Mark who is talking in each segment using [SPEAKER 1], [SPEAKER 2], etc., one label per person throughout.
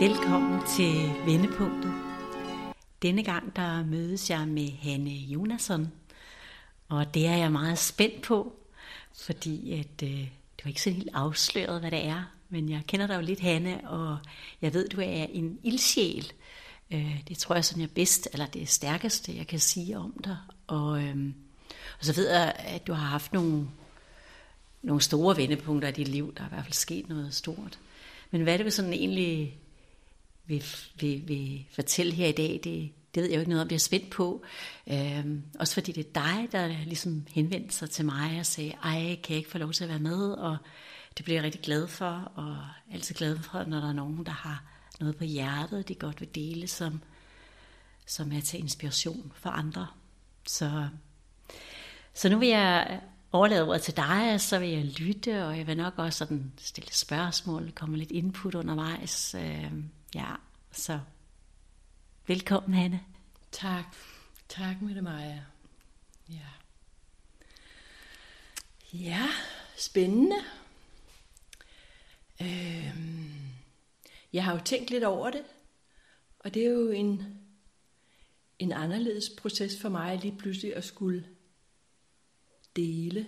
[SPEAKER 1] Velkommen til Vendepunktet. Denne gang der mødes jeg med Hanne Jonasson, og det er jeg meget spændt på, fordi at, øh, det var ikke så helt afsløret, hvad det er, men jeg kender dig jo lidt, Hanne, og jeg ved, du er en ildsjæl. Øh, det tror jeg sådan jeg bedst, eller det stærkeste, jeg kan sige om dig. Og, øh, og så ved jeg, at du har haft nogle, nogle store vendepunkter i dit liv. Der er i hvert fald sket noget stort. Men hvad er det, sådan egentlig vil, vil, vil fortælle her i dag, det, det ved jeg jo ikke noget om, jeg er spændt på. Øhm, også fordi det er dig, der ligesom henvendte sig til mig og sagde, ej, kan jeg ikke få lov til at være med? Og det bliver jeg rigtig glad for, og altid glad for, når der er nogen, der har noget på hjertet, de godt vil dele, som, som er til inspiration for andre. Så, så nu vil jeg overlade ordet til dig, og så vil jeg lytte, og jeg vil nok også sådan stille spørgsmål, komme lidt input undervejs. Øhm, Ja, så velkommen, Hanne.
[SPEAKER 2] Tak. Tak, Mette Maja. Ja. Ja, spændende. Øhm, jeg har jo tænkt lidt over det, og det er jo en, en anderledes proces for mig lige pludselig at skulle dele,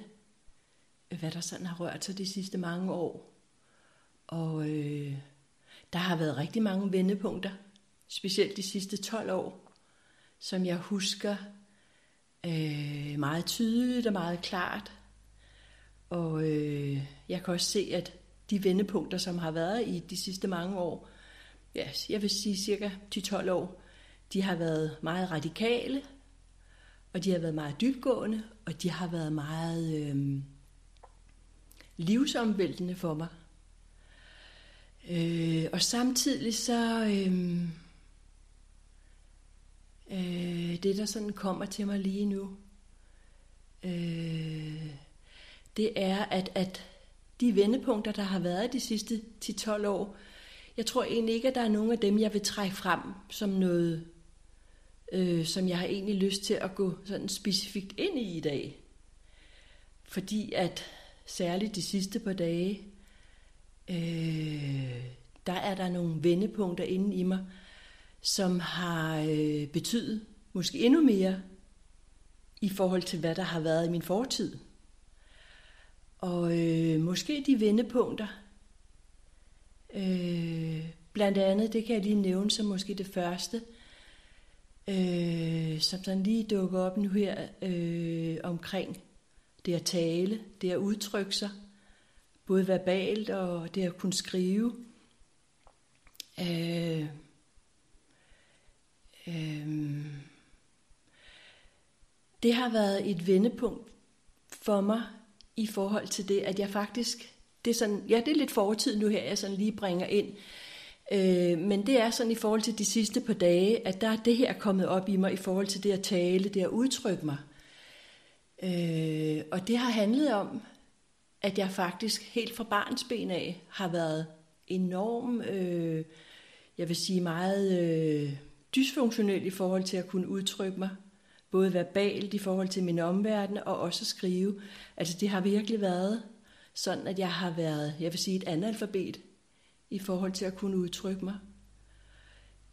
[SPEAKER 2] hvad der sådan har rørt sig de sidste mange år. Og øh, der har været rigtig mange vendepunkter, specielt de sidste 12 år, som jeg husker øh, meget tydeligt og meget klart. Og øh, jeg kan også se, at de vendepunkter, som har været i de sidste mange år, ja, jeg vil sige cirka 10-12 år, de har været meget radikale, og de har været meget dybgående, og de har været meget øh, livsomvæltende for mig. Øh, og samtidig så, øh, øh, det der sådan kommer til mig lige nu, øh, det er, at, at de vendepunkter, der har været de sidste 10-12 år, jeg tror egentlig ikke, at der er nogen af dem, jeg vil trække frem som noget, øh, som jeg har egentlig lyst til at gå sådan specifikt ind i i dag. Fordi at særligt de sidste par dage, øh, der er der nogle vendepunkter inde i mig, som har øh, betydet måske endnu mere i forhold til, hvad der har været i min fortid. Og øh, måske de vendepunkter, øh, blandt andet, det kan jeg lige nævne som måske det første, øh, som sådan lige dukker op nu her øh, omkring det at tale, det at udtrykke sig, både verbalt og det at kunne skrive. Øh, øh, det har været et vendepunkt for mig i forhold til det, at jeg faktisk, det er sådan, ja, det er lidt fortid nu her, jeg sådan lige bringer ind, øh, men det er sådan i forhold til de sidste par dage, at der er det her kommet op i mig i forhold til det at tale, det at udtrykke mig. Øh, og det har handlet om, at jeg faktisk helt fra barns ben af har været enorm, øh, jeg vil sige meget øh, dysfunktionel i forhold til at kunne udtrykke mig, både verbalt i forhold til min omverden og også skrive. Altså det har virkelig været sådan, at jeg har været, jeg vil sige et analfabet i forhold til at kunne udtrykke mig.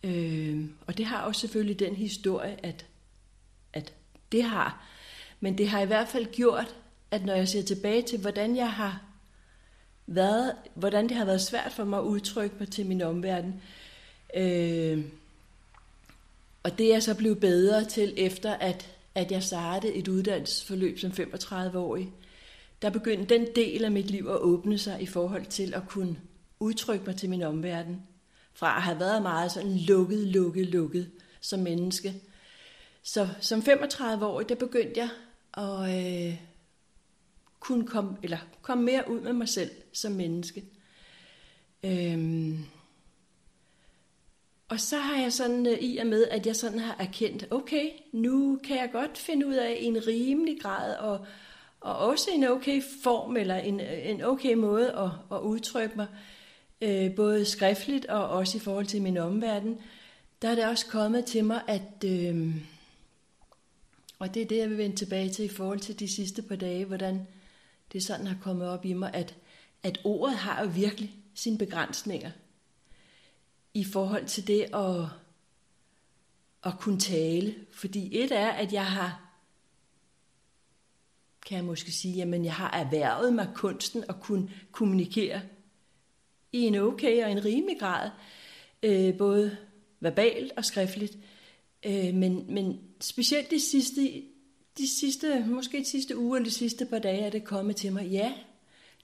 [SPEAKER 2] Øh, og det har også selvfølgelig den historie, at, at det har. Men det har i hvert fald gjort, at når jeg ser tilbage til, hvordan jeg har været, hvordan det har været svært for mig at udtrykke mig til min omverden, øh, og det er så blevet bedre til efter, at, at jeg startede et uddannelsesforløb som 35-årig, der begyndte den del af mit liv at åbne sig i forhold til at kunne udtrykke mig til min omverden. Fra at have været meget sådan lukket, lukket, lukket som menneske. Så som 35-årig, der begyndte jeg at, øh, kunne komme, eller komme mere ud med mig selv som menneske. Øhm. Og så har jeg sådan, øh, i og med, at jeg sådan har erkendt, okay, nu kan jeg godt finde ud af en rimelig grad, og, og også en okay form, eller en, øh, en okay måde at, at udtrykke mig, øh, både skriftligt og også i forhold til min omverden, der er det også kommet til mig, at, øh, og det er det, jeg vil vende tilbage til i forhold til de sidste par dage, hvordan, det er sådan har kommet op i mig, at, at ordet har jo virkelig sine begrænsninger. i forhold til det at, at kunne tale. Fordi et er, at jeg har, kan jeg måske sige, jamen jeg har erhvervet mig kunsten at kunne kommunikere i en okay og en rimelig grad, øh, både verbalt og skriftligt. Øh, men, men specielt de sidste, de sidste, måske de sidste uge eller de sidste par dage er det kommet til mig, ja,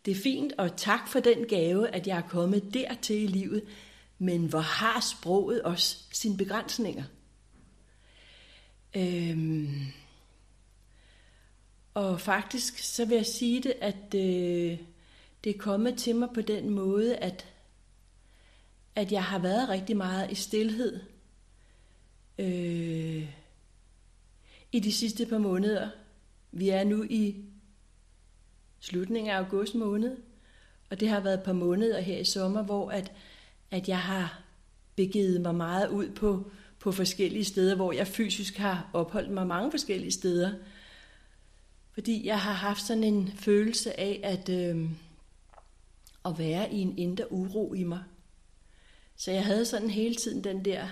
[SPEAKER 2] det er fint, og tak for den gave, at jeg er kommet dertil i livet, men hvor har sproget også sine begrænsninger? Øhm, og faktisk så vil jeg sige det, at øh, det er kommet til mig på den måde, at, at jeg har været rigtig meget i stillhed. Øh, i de sidste par måneder. Vi er nu i slutningen af august måned, og det har været et par måneder her i sommer, hvor at, at jeg har begivet mig meget ud på, på forskellige steder, hvor jeg fysisk har opholdt mig mange forskellige steder. Fordi jeg har haft sådan en følelse af at, øh, at være i en indre uro i mig. Så jeg havde sådan hele tiden den der,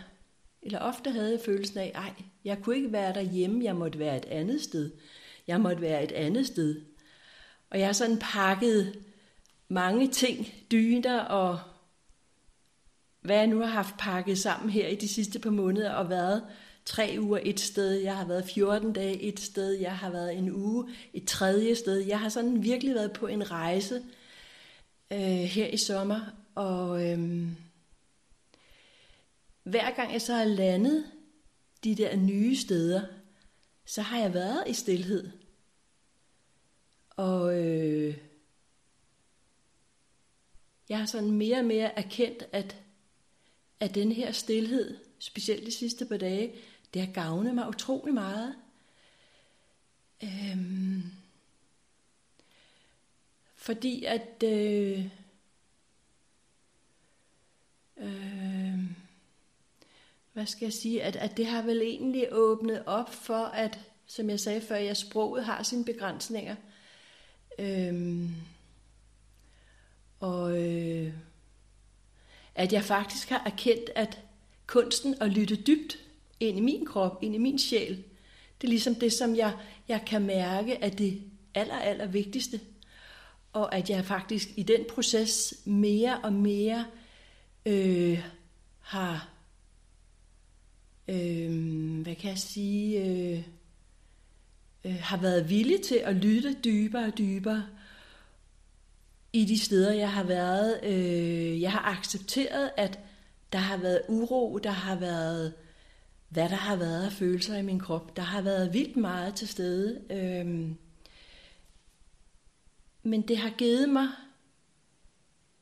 [SPEAKER 2] eller ofte havde jeg følelsen af, ej, jeg kunne ikke være derhjemme, jeg måtte være et andet sted. Jeg måtte være et andet sted. Og jeg har sådan pakket mange ting, dyner og hvad jeg nu har haft pakket sammen her i de sidste par måneder og været tre uger et sted, jeg har været 14 dage et sted, jeg har været en uge et tredje sted. Jeg har sådan virkelig været på en rejse øh, her i sommer, og øh, hver gang jeg så har landet de der nye steder, så har jeg været i stillhed. Og øh, jeg har sådan mere og mere erkendt, at, at den her stillhed, specielt de sidste par dage, det har gavnet mig utrolig meget. Øhm, fordi at øh, øh, hvad skal jeg sige, at, at det har vel egentlig åbnet op for, at, som jeg sagde før, at sproget har sine begrænsninger. Øhm, og øh, at jeg faktisk har erkendt, at kunsten at lytte dybt ind i min krop, ind i min sjæl, det er ligesom det, som jeg, jeg kan mærke at det aller, aller vigtigste. Og at jeg faktisk i den proces mere og mere øh, har, øh, hvad kan jeg sige, øh, øh, har været villig til at lytte dybere og dybere i de steder, jeg har været. Øh, jeg har accepteret, at der har været uro, der har været, hvad der har været af følelser i min krop. Der har været vildt meget til stede. Øh, men det har givet mig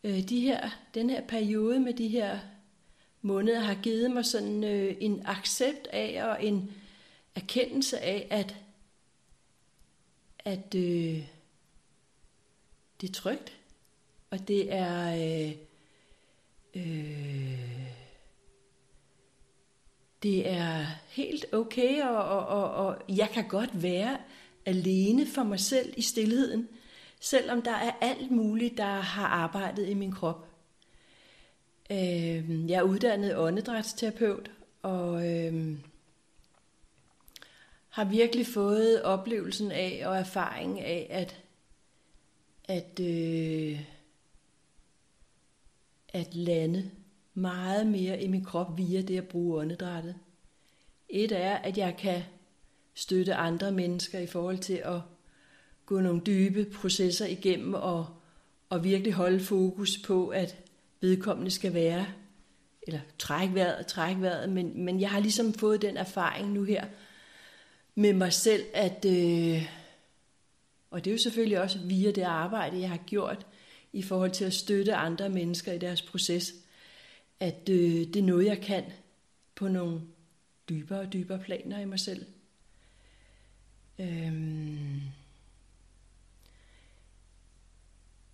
[SPEAKER 2] øh, de her, den her periode med de her måneder, har givet mig sådan øh, en accept af og en erkendelse af, at at øh, det er trygt, og det er øh, øh, det er helt okay, og, og, og, og jeg kan godt være alene for mig selv i stillheden, selvom der er alt muligt, der har arbejdet i min krop. Øh, jeg er uddannet åndedrætsterapeut, og øh, har virkelig fået oplevelsen af og erfaringen af, at, at, øh, at lande meget mere i min krop via det at bruge åndedrættet. Et er, at jeg kan støtte andre mennesker i forhold til at gå nogle dybe processer igennem og, og virkelig holde fokus på, at vedkommende skal være, eller trække vejret og trække vejret, men, men jeg har ligesom fået den erfaring nu her, med mig selv, at, øh, og det er jo selvfølgelig også via det arbejde, jeg har gjort i forhold til at støtte andre mennesker i deres proces, at øh, det er noget, jeg kan på nogle dybere og dybere planer i mig selv. Øhm.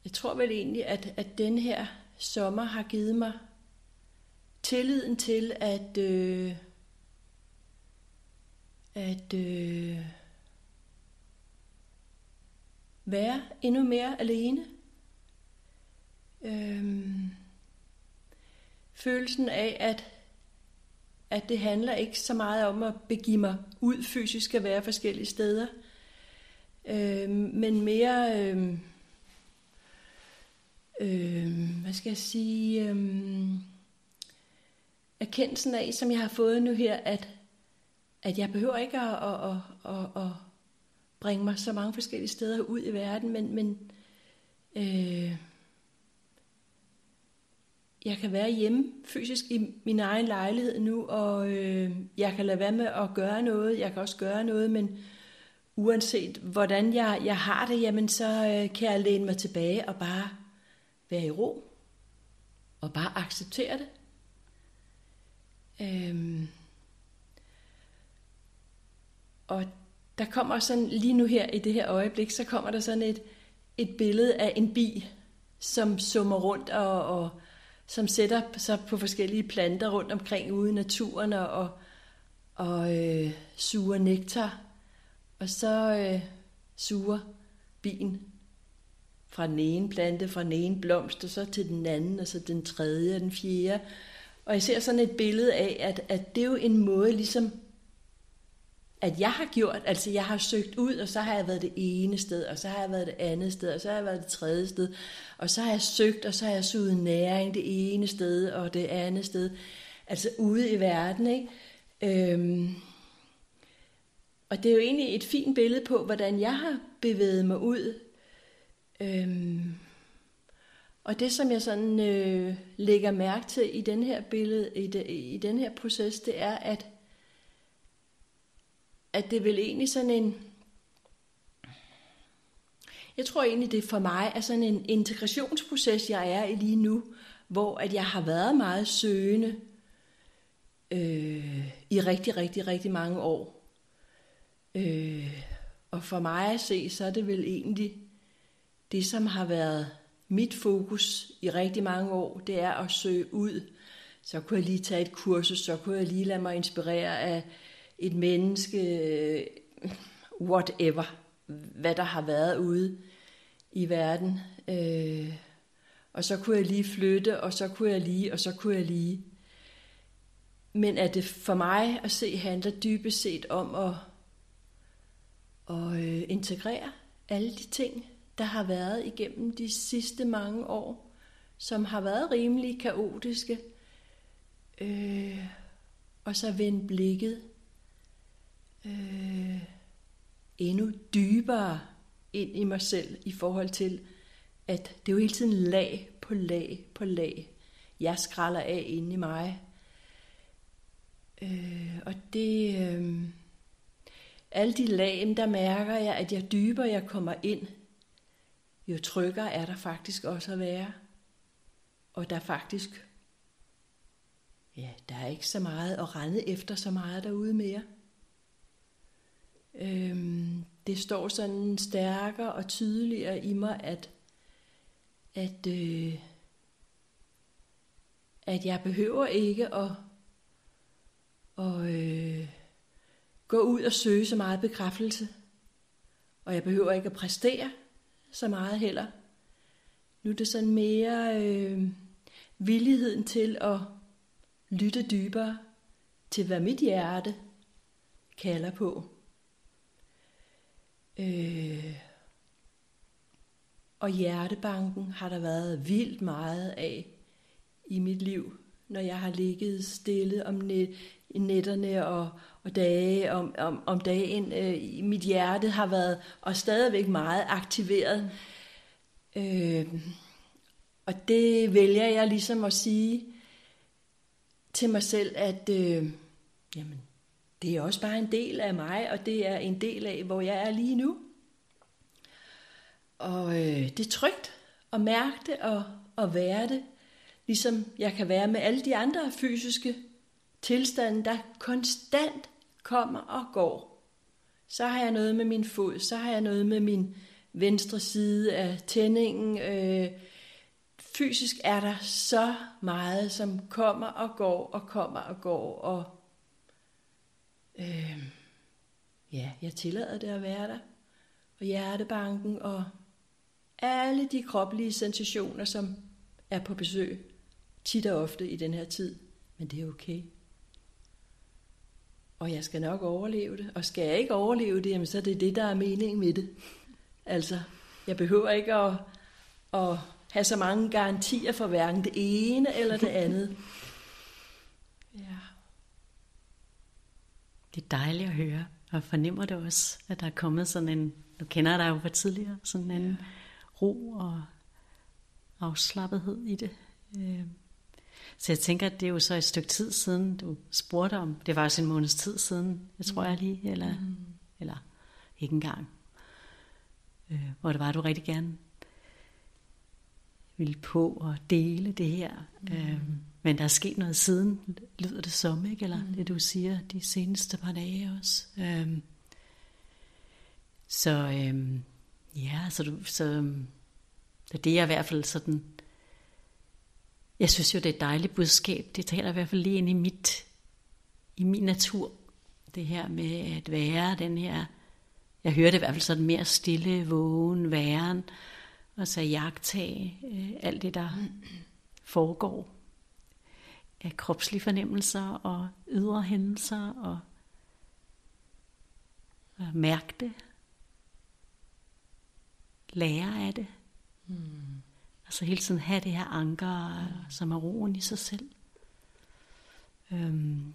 [SPEAKER 2] Jeg tror vel egentlig, at, at den her sommer har givet mig tilliden til, at, øh, at øh, være endnu mere alene. Øhm, følelsen af, at, at det handler ikke så meget om at begive mig ud fysisk at være forskellige steder, øh, men mere, øh, øh, hvad skal jeg sige, øh, erkendelsen af, som jeg har fået nu her, at, at jeg behøver ikke at, at, at, at, at bringe mig så mange forskellige steder ud i verden, men, men øh, jeg kan være hjemme fysisk i min egen lejlighed nu, og øh, jeg kan lade være med at gøre noget. Jeg kan også gøre noget, men uanset hvordan jeg, jeg har det, jamen så øh, kan jeg læne mig tilbage og bare være i ro. Og bare acceptere det. Øhm. Og der kommer sådan, lige nu her i det her øjeblik, så kommer der sådan et, et billede af en bi, som summer rundt og, og som sætter sig på forskellige planter rundt omkring ude i naturen og, og øh, suger nektar. Og så øh, suger bien fra den ene plante, fra den ene blomst, og så til den anden, og så den tredje og den fjerde. Og jeg ser sådan et billede af, at, at det er jo en måde ligesom, at jeg har gjort, altså jeg har søgt ud, og så har jeg været det ene sted, og så har jeg været det andet sted, og så har jeg været det tredje sted, og så har jeg søgt, og så har jeg suget næring det ene sted, og det andet sted, altså ude i verden, ikke? Øhm, og det er jo egentlig et fint billede på, hvordan jeg har bevæget mig ud. Øhm, og det, som jeg sådan øh, lægger mærke til i den her billede, i, de, i den her proces, det er, at, at det vil egentlig sådan en, jeg tror egentlig, det for mig er sådan en integrationsproces, jeg er i lige nu, hvor at jeg har været meget søgende øh, i rigtig, rigtig, rigtig mange år. Øh, og for mig at se, så er det vel egentlig det, som har været mit fokus i rigtig mange år, det er at søge ud. Så kunne jeg lige tage et kursus, så kunne jeg lige lade mig inspirere af et menneske, whatever, hvad der har været ude i verden. Øh, og så kunne jeg lige flytte, og så kunne jeg lige, og så kunne jeg lige. Men at det for mig at se handler dybest set om at, at øh, integrere alle de ting, der har været igennem de sidste mange år, som har været rimelig kaotiske, øh, og så vende blikket øh, endnu dybere ind i mig selv i forhold til, at det er jo hele tiden lag på lag på lag, jeg skralder af inde i mig. Øh, og det, øh, alle de lag, der mærker jeg, at jeg dybere jeg kommer ind, jo tryggere er der faktisk også at være. Og der er faktisk, ja, der er ikke så meget at rende efter så meget derude mere. Øhm, det står sådan stærkere og tydeligere i mig, at, at, øh, at jeg behøver ikke at, at øh, gå ud og søge så meget bekræftelse. Og jeg behøver ikke at præstere så meget heller. Nu er det sådan mere øh, villigheden til at lytte dybere til, hvad mit hjerte kalder på. Øh, og hjertebanken har der været vildt meget af i mit liv, når jeg har ligget stille om net, netterne og, og dage om, om, om dagen. Øh, mit hjerte har været og stadigvæk meget aktiveret. Øh, og det vælger jeg ligesom at sige til mig selv, at øh, jamen, det er også bare en del af mig, og det er en del af, hvor jeg er lige nu. Og øh, det er trygt at mærke det og, og være det, ligesom jeg kan være med alle de andre fysiske tilstande, der konstant kommer og går. Så har jeg noget med min fod, så har jeg noget med min venstre side af tændingen. Øh, fysisk er der så meget, som kommer og går og kommer og går. Og øh, ja, jeg tillader det at være der. Og hjertebanken og alle de kroplige sensationer, som er på besøg, tit og ofte i den her tid, men det er okay. Og jeg skal nok overleve det, og skal jeg ikke overleve det, jamen så er det det, der er meningen med det. Altså, jeg behøver ikke at, at have så mange garantier for hverken det ene eller det andet.
[SPEAKER 1] Ja. Det er dejligt at høre, og fornemmer det også, at der er kommet sådan en, du kender dig jo fra tidligere, sådan en ja. ro og afslappethed i det. Så jeg tænker, at det er jo så et stykke tid siden, du spurgte om. Det var også en måneds tid siden, jeg tror jeg lige, eller, mm. eller ikke engang. Øh, hvor det var, du rigtig gerne ville på og dele det her. Mm. Øh, men der er sket noget siden, lyder det som, ikke? Eller mm. det du siger de seneste par dage også. Øh, så øh, ja, så, du, så det er jeg i hvert fald sådan jeg synes jo, det er et dejligt budskab. Det taler i hvert fald lige ind i, mit, i min natur. Det her med at være den her, jeg hører det i hvert fald sådan mere stille, vågen, væren, og så jagtage øh, alt det, der foregår af kropslige fornemmelser og ydre hændelser og, og mærke det. Lære af det. Mm. Altså hele tiden have det her anker, mm. som er roen i sig selv. Øhm.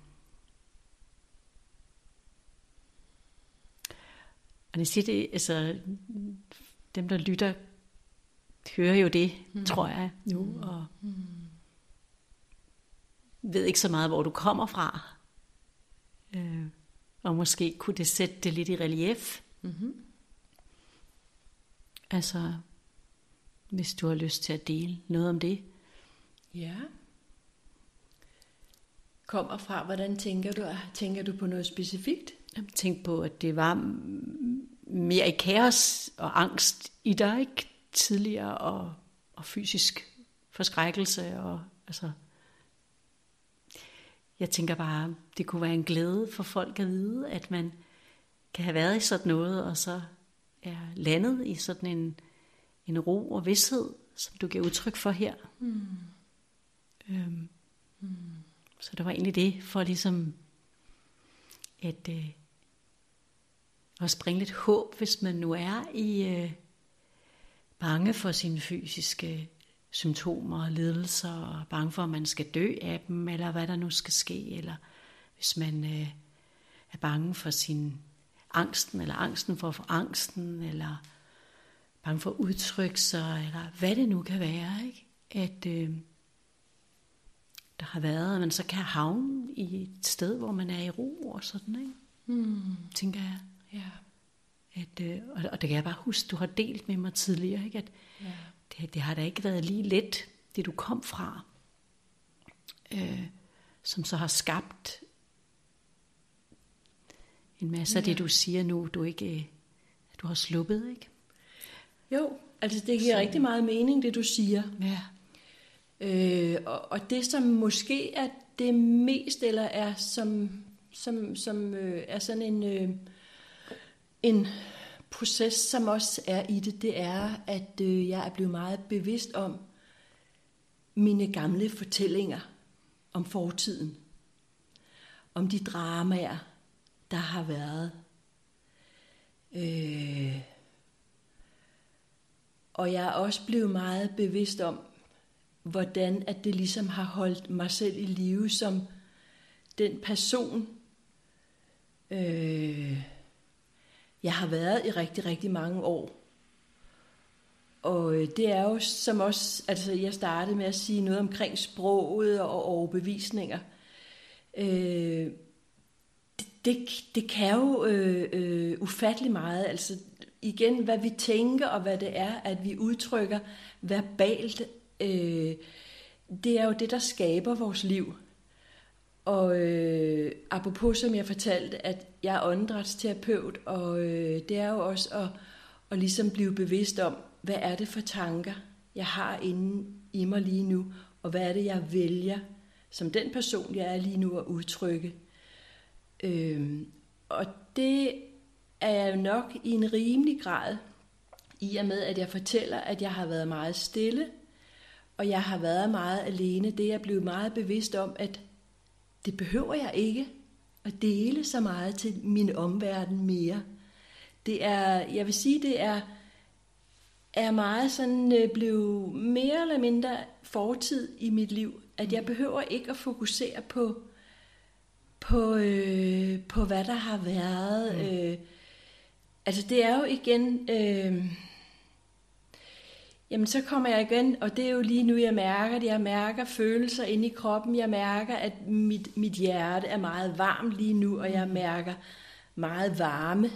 [SPEAKER 1] Og jeg siger det, altså dem der lytter, hører jo det, mm. tror jeg nu, mm. og mm. ved ikke så meget, hvor du kommer fra. Øh, og måske kunne det sætte det lidt i relief. Mm-hmm. Altså, hvis du har lyst til at dele noget om det.
[SPEAKER 2] Ja. Kommer fra, hvordan tænker du? Tænker du på noget specifikt?
[SPEAKER 1] Jeg tænkte på, at det var mere i kaos og angst i dig, ikke? Tidligere og, og fysisk forskrækkelse og altså jeg tænker bare, det kunne være en glæde for folk at vide, at man kan have været i sådan noget, og så er landet i sådan en, en ro og vidshed, som du giver udtryk for her. Mm. Øhm, mm. Så det var egentlig det, for ligesom at øh, også bringe lidt håb, hvis man nu er i øh, bange for sine fysiske symptomer og lidelser, og bange for, at man skal dø af dem, eller hvad der nu skal ske, eller hvis man øh, er bange for sin angsten, eller angsten for at få angsten, eller bange for at udtrykke sig, eller hvad det nu kan være, ikke? at øh, der har været, at man så kan havne i et sted, hvor man er i ro og sådan, ikke? Mm. tænker jeg. Ja. At, øh, og, og det kan jeg bare huske, du har delt med mig tidligere, ikke? at ja. det, det har da ikke været lige let, det du kom fra, øh, som så har skabt en masse ja. af det, du siger nu, du ikke øh, du har sluppet, ikke?
[SPEAKER 2] Jo, altså det giver så. rigtig meget mening, det du siger.
[SPEAKER 1] Ja.
[SPEAKER 2] Øh, og, og det, som måske er det mest, eller er som, som, som øh, er sådan en, øh, en proces, som også er i det, det er, at øh, jeg er blevet meget bevidst om mine gamle fortællinger om fortiden. Om de dramaer, der har været. Øh, og jeg er også blevet meget bevidst om, hvordan at det ligesom har holdt mig selv i live som den person, øh, jeg har været i rigtig, rigtig mange år. Og øh, det er jo som også, altså jeg startede med at sige noget omkring sproget og overbevisninger. Øh, det, det, det kan jo øh, øh, ufattelig meget. Altså igen, hvad vi tænker og hvad det er, at vi udtrykker verbalt, øh, det er jo det, der skaber vores liv. Og øh, apropos som jeg fortalte, at jeg er åndedrætsterapeut, og øh, det er jo også at, at ligesom blive bevidst om, hvad er det for tanker, jeg har inde i mig lige nu, og hvad er det, jeg vælger som den person, jeg er lige nu at udtrykke. Øh, og det er jeg nok i en rimelig grad, i og med at jeg fortæller, at jeg har været meget stille, og jeg har været meget alene, det er jeg blevet meget bevidst om, at det behøver jeg ikke at dele så meget til min omverden mere. Det er, jeg vil sige, det er, er meget sådan øh, blevet mere eller mindre fortid i mit liv, at jeg behøver ikke at fokusere på, på, øh, på hvad der har været. Mm. Øh, altså det er jo igen, øh, jamen så kommer jeg igen, og det er jo lige nu, jeg mærker det. Jeg mærker følelser inde i kroppen. Jeg mærker, at mit, mit hjerte er meget varmt lige nu, og jeg mærker meget varme.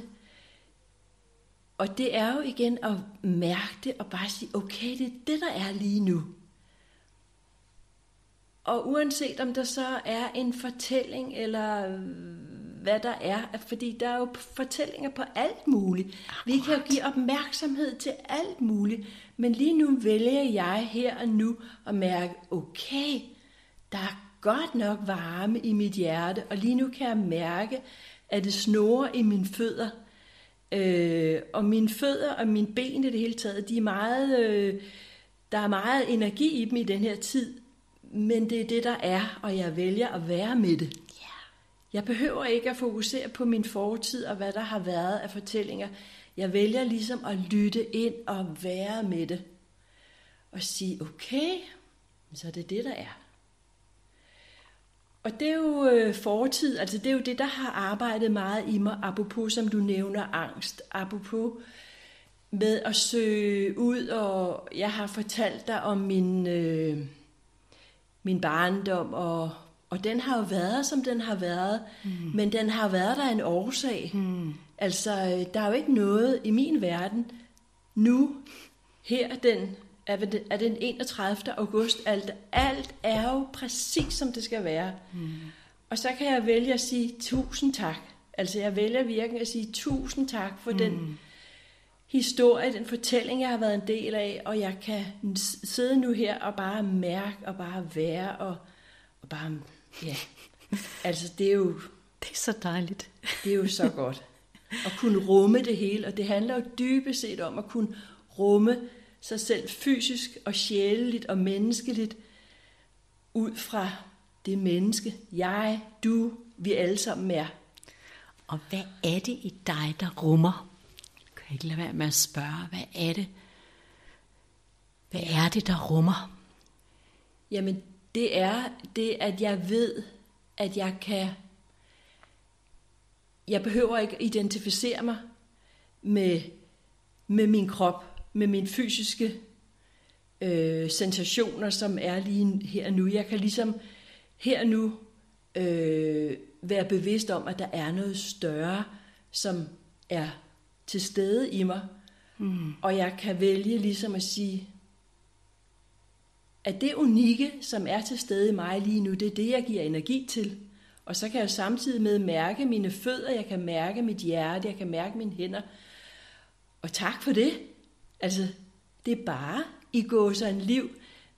[SPEAKER 2] Og det er jo igen at mærke det og bare sige, okay, det er det, der er lige nu. Og uanset om der så er en fortælling, eller hvad der er, fordi der er jo fortællinger på alt muligt. Akkurat. Vi kan jo give opmærksomhed til alt muligt, men lige nu vælger jeg her og nu at mærke, okay, der er godt nok varme i mit hjerte, og lige nu kan jeg mærke, at det snorer i mine fødder. Øh, og mine fødder og mine ben i det hele taget, de er meget, øh, der er meget energi i dem i den her tid, men det er det, der er, og jeg vælger at være med det. Jeg behøver ikke at fokusere på min fortid og hvad der har været af fortællinger. Jeg vælger ligesom at lytte ind og være med det. Og sige, okay, så er det det, der er. Og det er jo øh, fortid, altså det er jo det, der har arbejdet meget i mig, apropos som du nævner angst, apropos med at søge ud, og jeg har fortalt dig om min, øh, min barndom, og, og den har jo været, som den har været, mm. men den har været der en årsag. Mm. Altså, der er jo ikke noget i min verden nu, her den er den 31. august. Alt, alt er jo præcis, som det skal være. Mm. Og så kan jeg vælge at sige tusind tak. Altså, jeg vælger virkelig at sige tusind tak for mm. den historie, den fortælling, jeg har været en del af, og jeg kan sidde nu her og bare mærke og bare være og, og bare, ja, altså det er jo...
[SPEAKER 1] Det er så dejligt.
[SPEAKER 2] Det er jo så godt at kunne rumme det hele, og det handler jo dybest set om at kunne rumme sig selv fysisk og sjæleligt og menneskeligt ud fra det menneske, jeg, du, vi alle sammen er.
[SPEAKER 1] Og hvad er det i dig, der rummer? Jeg kan ikke lade være med at spørge, hvad er det? Hvad er det, der rummer?
[SPEAKER 2] Jamen, det er det, at jeg ved, at jeg kan... Jeg behøver ikke identificere mig med, med min krop med mine fysiske øh, sensationer, som er lige her og nu. Jeg kan ligesom her og nu øh, være bevidst om, at der er noget større, som er til stede i mig. Mm. Og jeg kan vælge ligesom at sige, at det unikke, som er til stede i mig lige nu, det er det, jeg giver energi til. Og så kan jeg samtidig med mærke mine fødder, jeg kan mærke mit hjerte, jeg kan mærke mine hænder. Og tak for det. Altså, det er bare i går så en liv,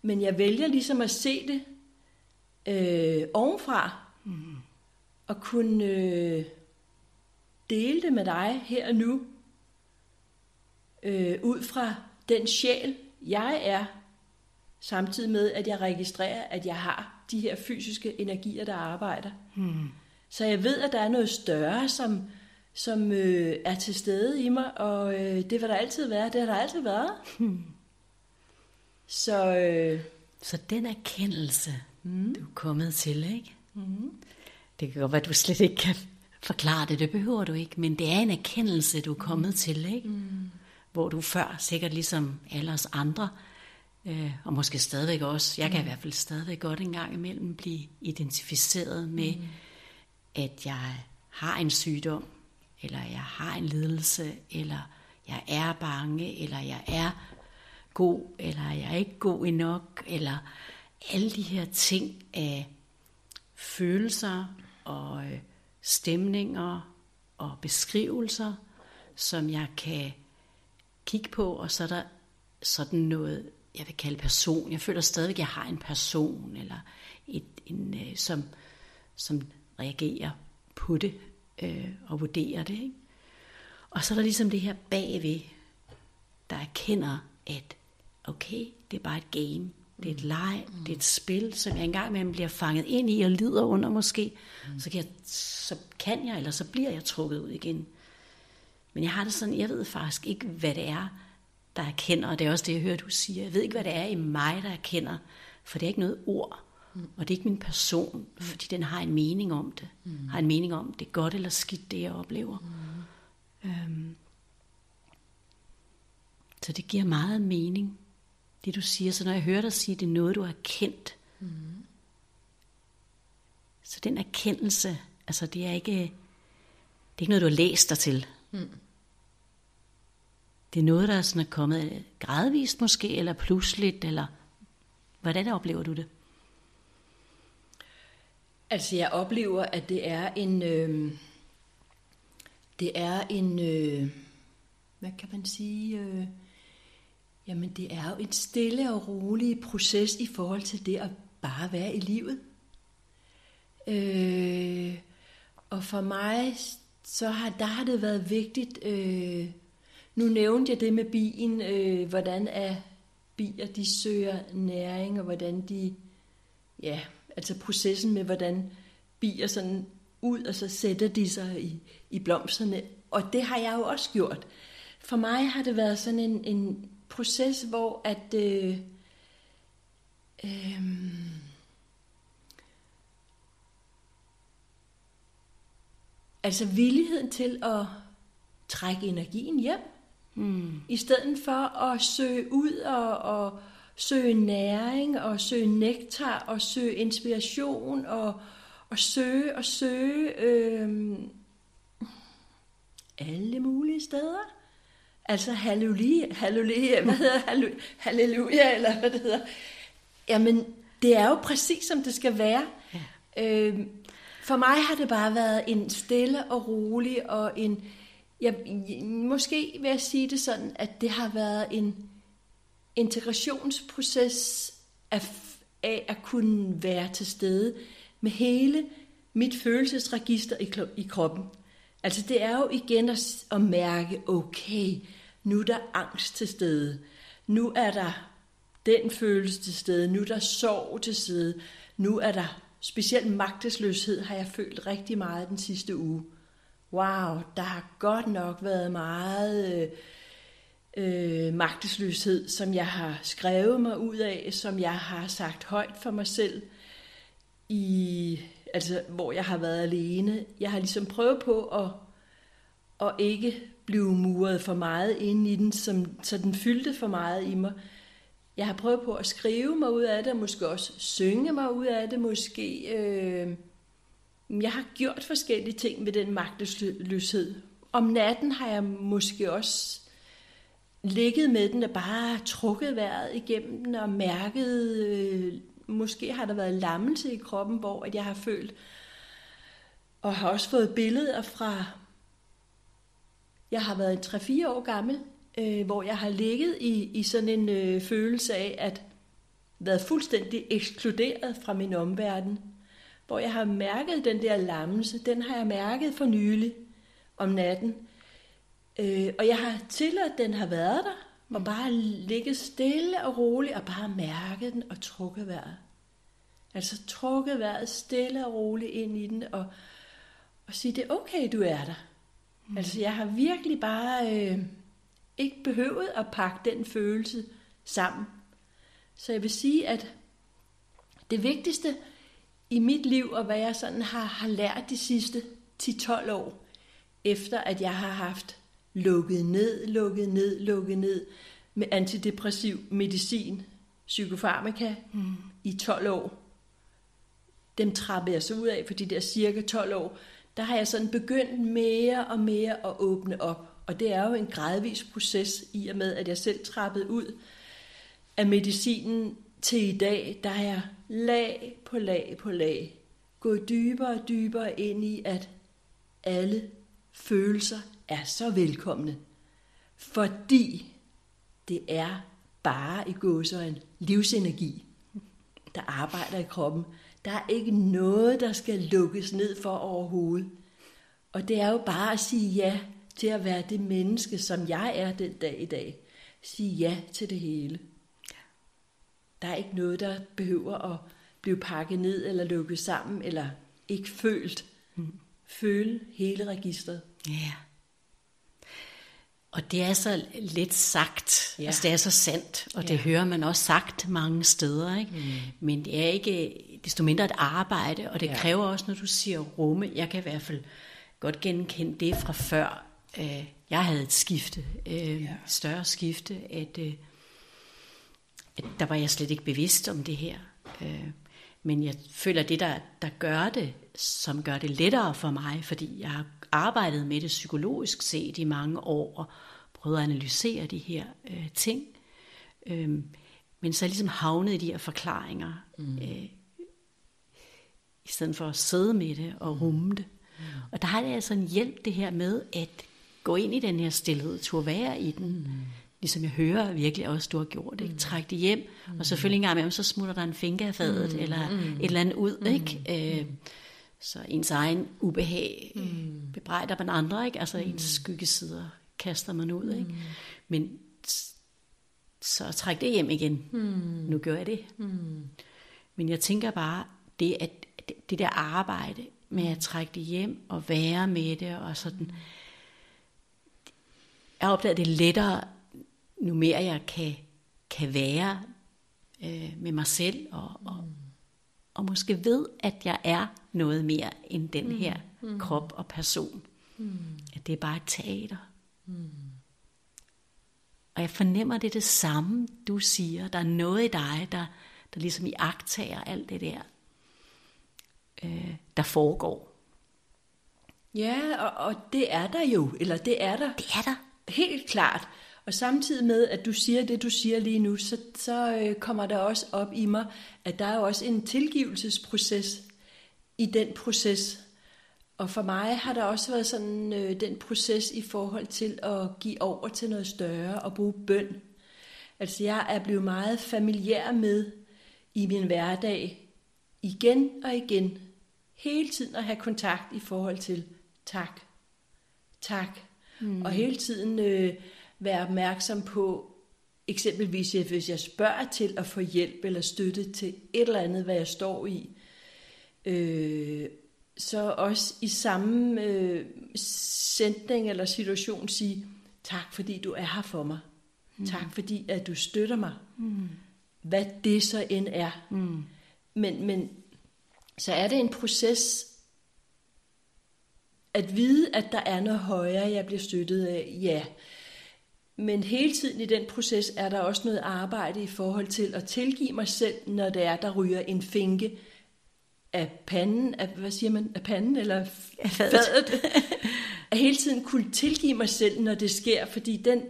[SPEAKER 2] men jeg vælger ligesom at se det øh, ovenfra, mm. og kunne øh, dele det med dig her og nu, øh, ud fra den sjæl, jeg er, samtidig med, at jeg registrerer, at jeg har de her fysiske energier, der arbejder. Mm. Så jeg ved, at der er noget større, som, som øh, er til stede i mig, og øh, det vil der altid være. Det har der altid været. Hmm. Så, øh,
[SPEAKER 1] så den erkendelse, mm. du er kommet til, ikke? Mm. Det kan godt være, at du slet ikke kan forklare det, det behøver du ikke, men det er en erkendelse, du er kommet mm. til, ikke? Mm. Hvor du før, sikkert ligesom alle os andre, øh, og måske stadigvæk også, jeg kan mm. i hvert fald stadigvæk godt en gang imellem blive identificeret med, mm. at jeg har en sygdom, eller jeg har en lidelse, eller jeg er bange, eller jeg er god, eller jeg er ikke god nok, eller alle de her ting af følelser og øh, stemninger og beskrivelser, som jeg kan kigge på, og så er der sådan noget, jeg vil kalde person. Jeg føler stadig, at jeg har en person, eller et, en, øh, som, som reagerer på det øh, og vurdere det. Ikke? Og så er der ligesom det her bagved, der erkender, at okay, det er bare et game. Det er et leg, mm. det er et spil, som jeg engang med bliver fanget ind i og lider under måske. Mm. Så, kan jeg, så kan jeg, eller så bliver jeg trukket ud igen. Men jeg har det sådan, jeg ved faktisk ikke, hvad det er, der erkender, og det er også det, jeg hører, du siger. Jeg ved ikke, hvad det er i mig, der erkender, for det er ikke noget ord, mm. og det er ikke min person, fordi den har en mening om det. Mm. Har en mening om, det er godt eller skidt, det jeg oplever. Mm. Øhm. Så det giver meget mening, det du siger. Så når jeg hører dig sige, det er noget, du har kendt, mm. så den erkendelse, altså det er ikke, det er ikke noget, du har læst dig til. Mm. Det er noget, der sådan er kommet gradvist måske, eller pludseligt, eller hvordan oplever du det?
[SPEAKER 2] Altså jeg oplever, at det er en, øh, det er en, øh, hvad kan man sige, øh, jamen det er jo en stille og rolig proces i forhold til det at bare være i livet. Øh, og for mig, så har, der har det været vigtigt, øh, nu nævnte jeg det med bien, øh, hvordan er bier, de søger næring, og hvordan de, ja, altså processen med, hvordan bier sådan ud, og så sætter de sig i, i blomsterne. Og det har jeg jo også gjort. For mig har det været sådan en, en proces, hvor at øh, øh, altså villigheden til at trække energien hjem, Mm. I stedet for at søge ud og, og søge næring og søge nektar og søge inspiration og, og søge og søge øh, alle mulige steder. Altså halleluja, halleluja, hvad hedder halleluja, halleluja eller hvad det hedder. Jamen, det er jo præcis som det skal være. Ja. Øh, for mig har det bare været en stille og rolig og en, jeg, måske vil jeg sige det sådan, at det har været en integrationsproces af, af at kunne være til stede med hele mit følelsesregister i, i kroppen. Altså det er jo igen at, at mærke, okay, nu er der angst til stede. Nu er der den følelse til stede. Nu er der sorg til stede. Nu er der specielt magtesløshed, har jeg følt rigtig meget den sidste uge wow, der har godt nok været meget øh, øh, magtesløshed, som jeg har skrevet mig ud af, som jeg har sagt højt for mig selv, i, altså, hvor jeg har været alene. Jeg har ligesom prøvet på at, at ikke blive muret for meget ind i den, som, så den fyldte for meget i mig. Jeg har prøvet på at skrive mig ud af det, måske også synge mig ud af det, måske... Øh, jeg har gjort forskellige ting med den magtesløshed. Om natten har jeg måske også ligget med den og bare trukket vejret igennem den og mærket, øh, måske har der været lammelse i kroppen, hvor at jeg har følt, og har også fået billeder fra, jeg har været 3-4 år gammel, øh, hvor jeg har ligget i, i sådan en øh, følelse af at været fuldstændig ekskluderet fra min omverden hvor jeg har mærket den der lammelse, den har jeg mærket for nylig om natten. Øh, og jeg har tilladt, at den har været der, og bare ligget stille og roligt, og bare mærket den og trukket vejret. Altså trukket vejret stille og roligt ind i den, og, og sige, det er okay, du er der. Mm. Altså jeg har virkelig bare øh, ikke behøvet at pakke den følelse sammen. Så jeg vil sige, at det vigtigste, i mit liv, og hvad jeg sådan har, har lært de sidste 10-12 år, efter at jeg har haft lukket ned, lukket ned, lukket ned med antidepressiv medicin, psykofarmaka, mm. i 12 år. Dem trappede jeg så ud af for de der cirka 12 år. Der har jeg sådan begyndt mere og mere at åbne op. Og det er jo en gradvis proces i og med, at jeg selv trappede ud af medicinen til i dag, der er jeg lag på lag på lag gået dybere og dybere ind i, at alle følelser er så velkomne, fordi det er bare i gåsøjen livsenergi, der arbejder i kroppen. Der er ikke noget, der skal lukkes ned for overhovedet. Og det er jo bare at sige ja til at være det menneske, som jeg er den dag i dag. Sige ja til det hele der er ikke noget, der behøver at blive pakket ned eller lukket sammen, eller ikke følt. Mm. Føle hele registret.
[SPEAKER 1] Ja. Og det er så let sagt, ja. altså det er så sandt, og det ja. hører man også sagt mange steder, ikke? Mm. men det er ikke desto mindre et arbejde, og det ja. kræver også, når du siger rumme, jeg kan i hvert fald godt genkende det fra før, øh, jeg havde et skifte, øh, ja. større skifte, at, øh, at der var jeg slet ikke bevidst om det her. Øh, men jeg føler, at det, der, der gør det, som gør det lettere for mig, fordi jeg har arbejdet med det psykologisk set i mange år, og prøvet at analysere de her øh, ting, øh, men så er jeg ligesom havnet i de her forklaringer, mm. øh, i stedet for at sidde med det og rumme det. Mm. Og der har det altså en hjælp det her med at gå ind i den her stillhed, at være i den, mm. Ligesom jeg hører virkelig også, du har gjort, ikke? Mm. træk det hjem, mm. og selvfølgelig en gang imellem, så smutter der en finger af fadet, mm. eller mm. et eller andet ud, mm. ikke? Øh, så ens egen ubehag mm. bebrejder man andre, ikke? altså mm. ens skyggesider kaster man ud. Ikke? Mm. Men så træk det hjem igen. Mm. Nu gør jeg det. Mm. Men jeg tænker bare, det, at, det der arbejde med at trække det hjem og være med det og sådan, jeg opdager det lettere, nu mere jeg kan, kan være øh, med mig selv og, og, og måske ved, at jeg er noget mere end den her mm. krop og person. Mm. At det er bare et teater. Mm. Og jeg fornemmer det det samme, du siger. Der er noget i dig, der, der ligesom i agtager alt det der, øh, der foregår.
[SPEAKER 2] Ja, og, og det er der jo, eller det er der.
[SPEAKER 1] Det er der.
[SPEAKER 2] Helt klart. Og samtidig med, at du siger det, du siger lige nu, så, så øh, kommer der også op i mig, at der er også en tilgivelsesproces i den proces. Og for mig har der også været sådan øh, den proces i forhold til at give over til noget større og bruge bøn. Altså jeg er blevet meget familiær med i min hverdag igen og igen. Hele tiden at have kontakt i forhold til tak, tak. Mm. Og hele tiden øh, være opmærksom på, eksempelvis hvis jeg spørger til at få hjælp eller støtte til et eller andet, hvad jeg står i, øh, så også i samme øh, sætning eller situation sige, tak fordi du er her for mig. Mm. Tak fordi at du støtter mig. Mm. Hvad det så end er. Mm. Men, men så er det en proces at vide, at der er noget højere, jeg bliver støttet af. Ja, men hele tiden i den proces er der også noget arbejde i forhold til at tilgive mig selv, når det er, der ryger en finke af panden, af, hvad siger man, af panden eller af fadet. at hele tiden kunne tilgive mig selv, når det sker, fordi den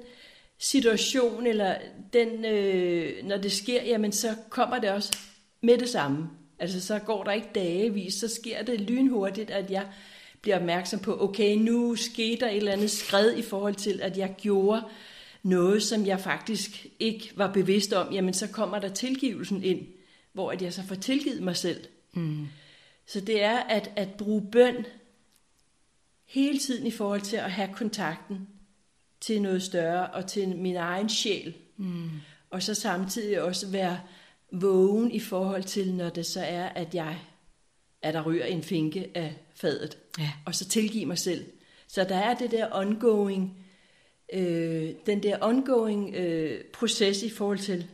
[SPEAKER 2] situation, eller den, øh, når det sker, jamen så kommer det også med det samme. Altså så går der ikke dagevis, så sker det lynhurtigt, at jeg bliver opmærksom på, okay, nu skete der et eller andet skred i forhold til, at jeg gjorde noget, som jeg faktisk ikke var bevidst om, jamen så kommer der tilgivelsen ind, hvor at jeg så får tilgivet mig selv. Mm. Så det er at, at bruge bøn hele tiden i forhold til at have kontakten til noget større og til min egen sjæl. Mm. Og så samtidig også være vågen i forhold til, når det så er, at jeg at der ryger en finke af fadet. Ja. Og så tilgive mig selv. Så der er det der ongoing øh, den der ongoing øh, proces i forhold til,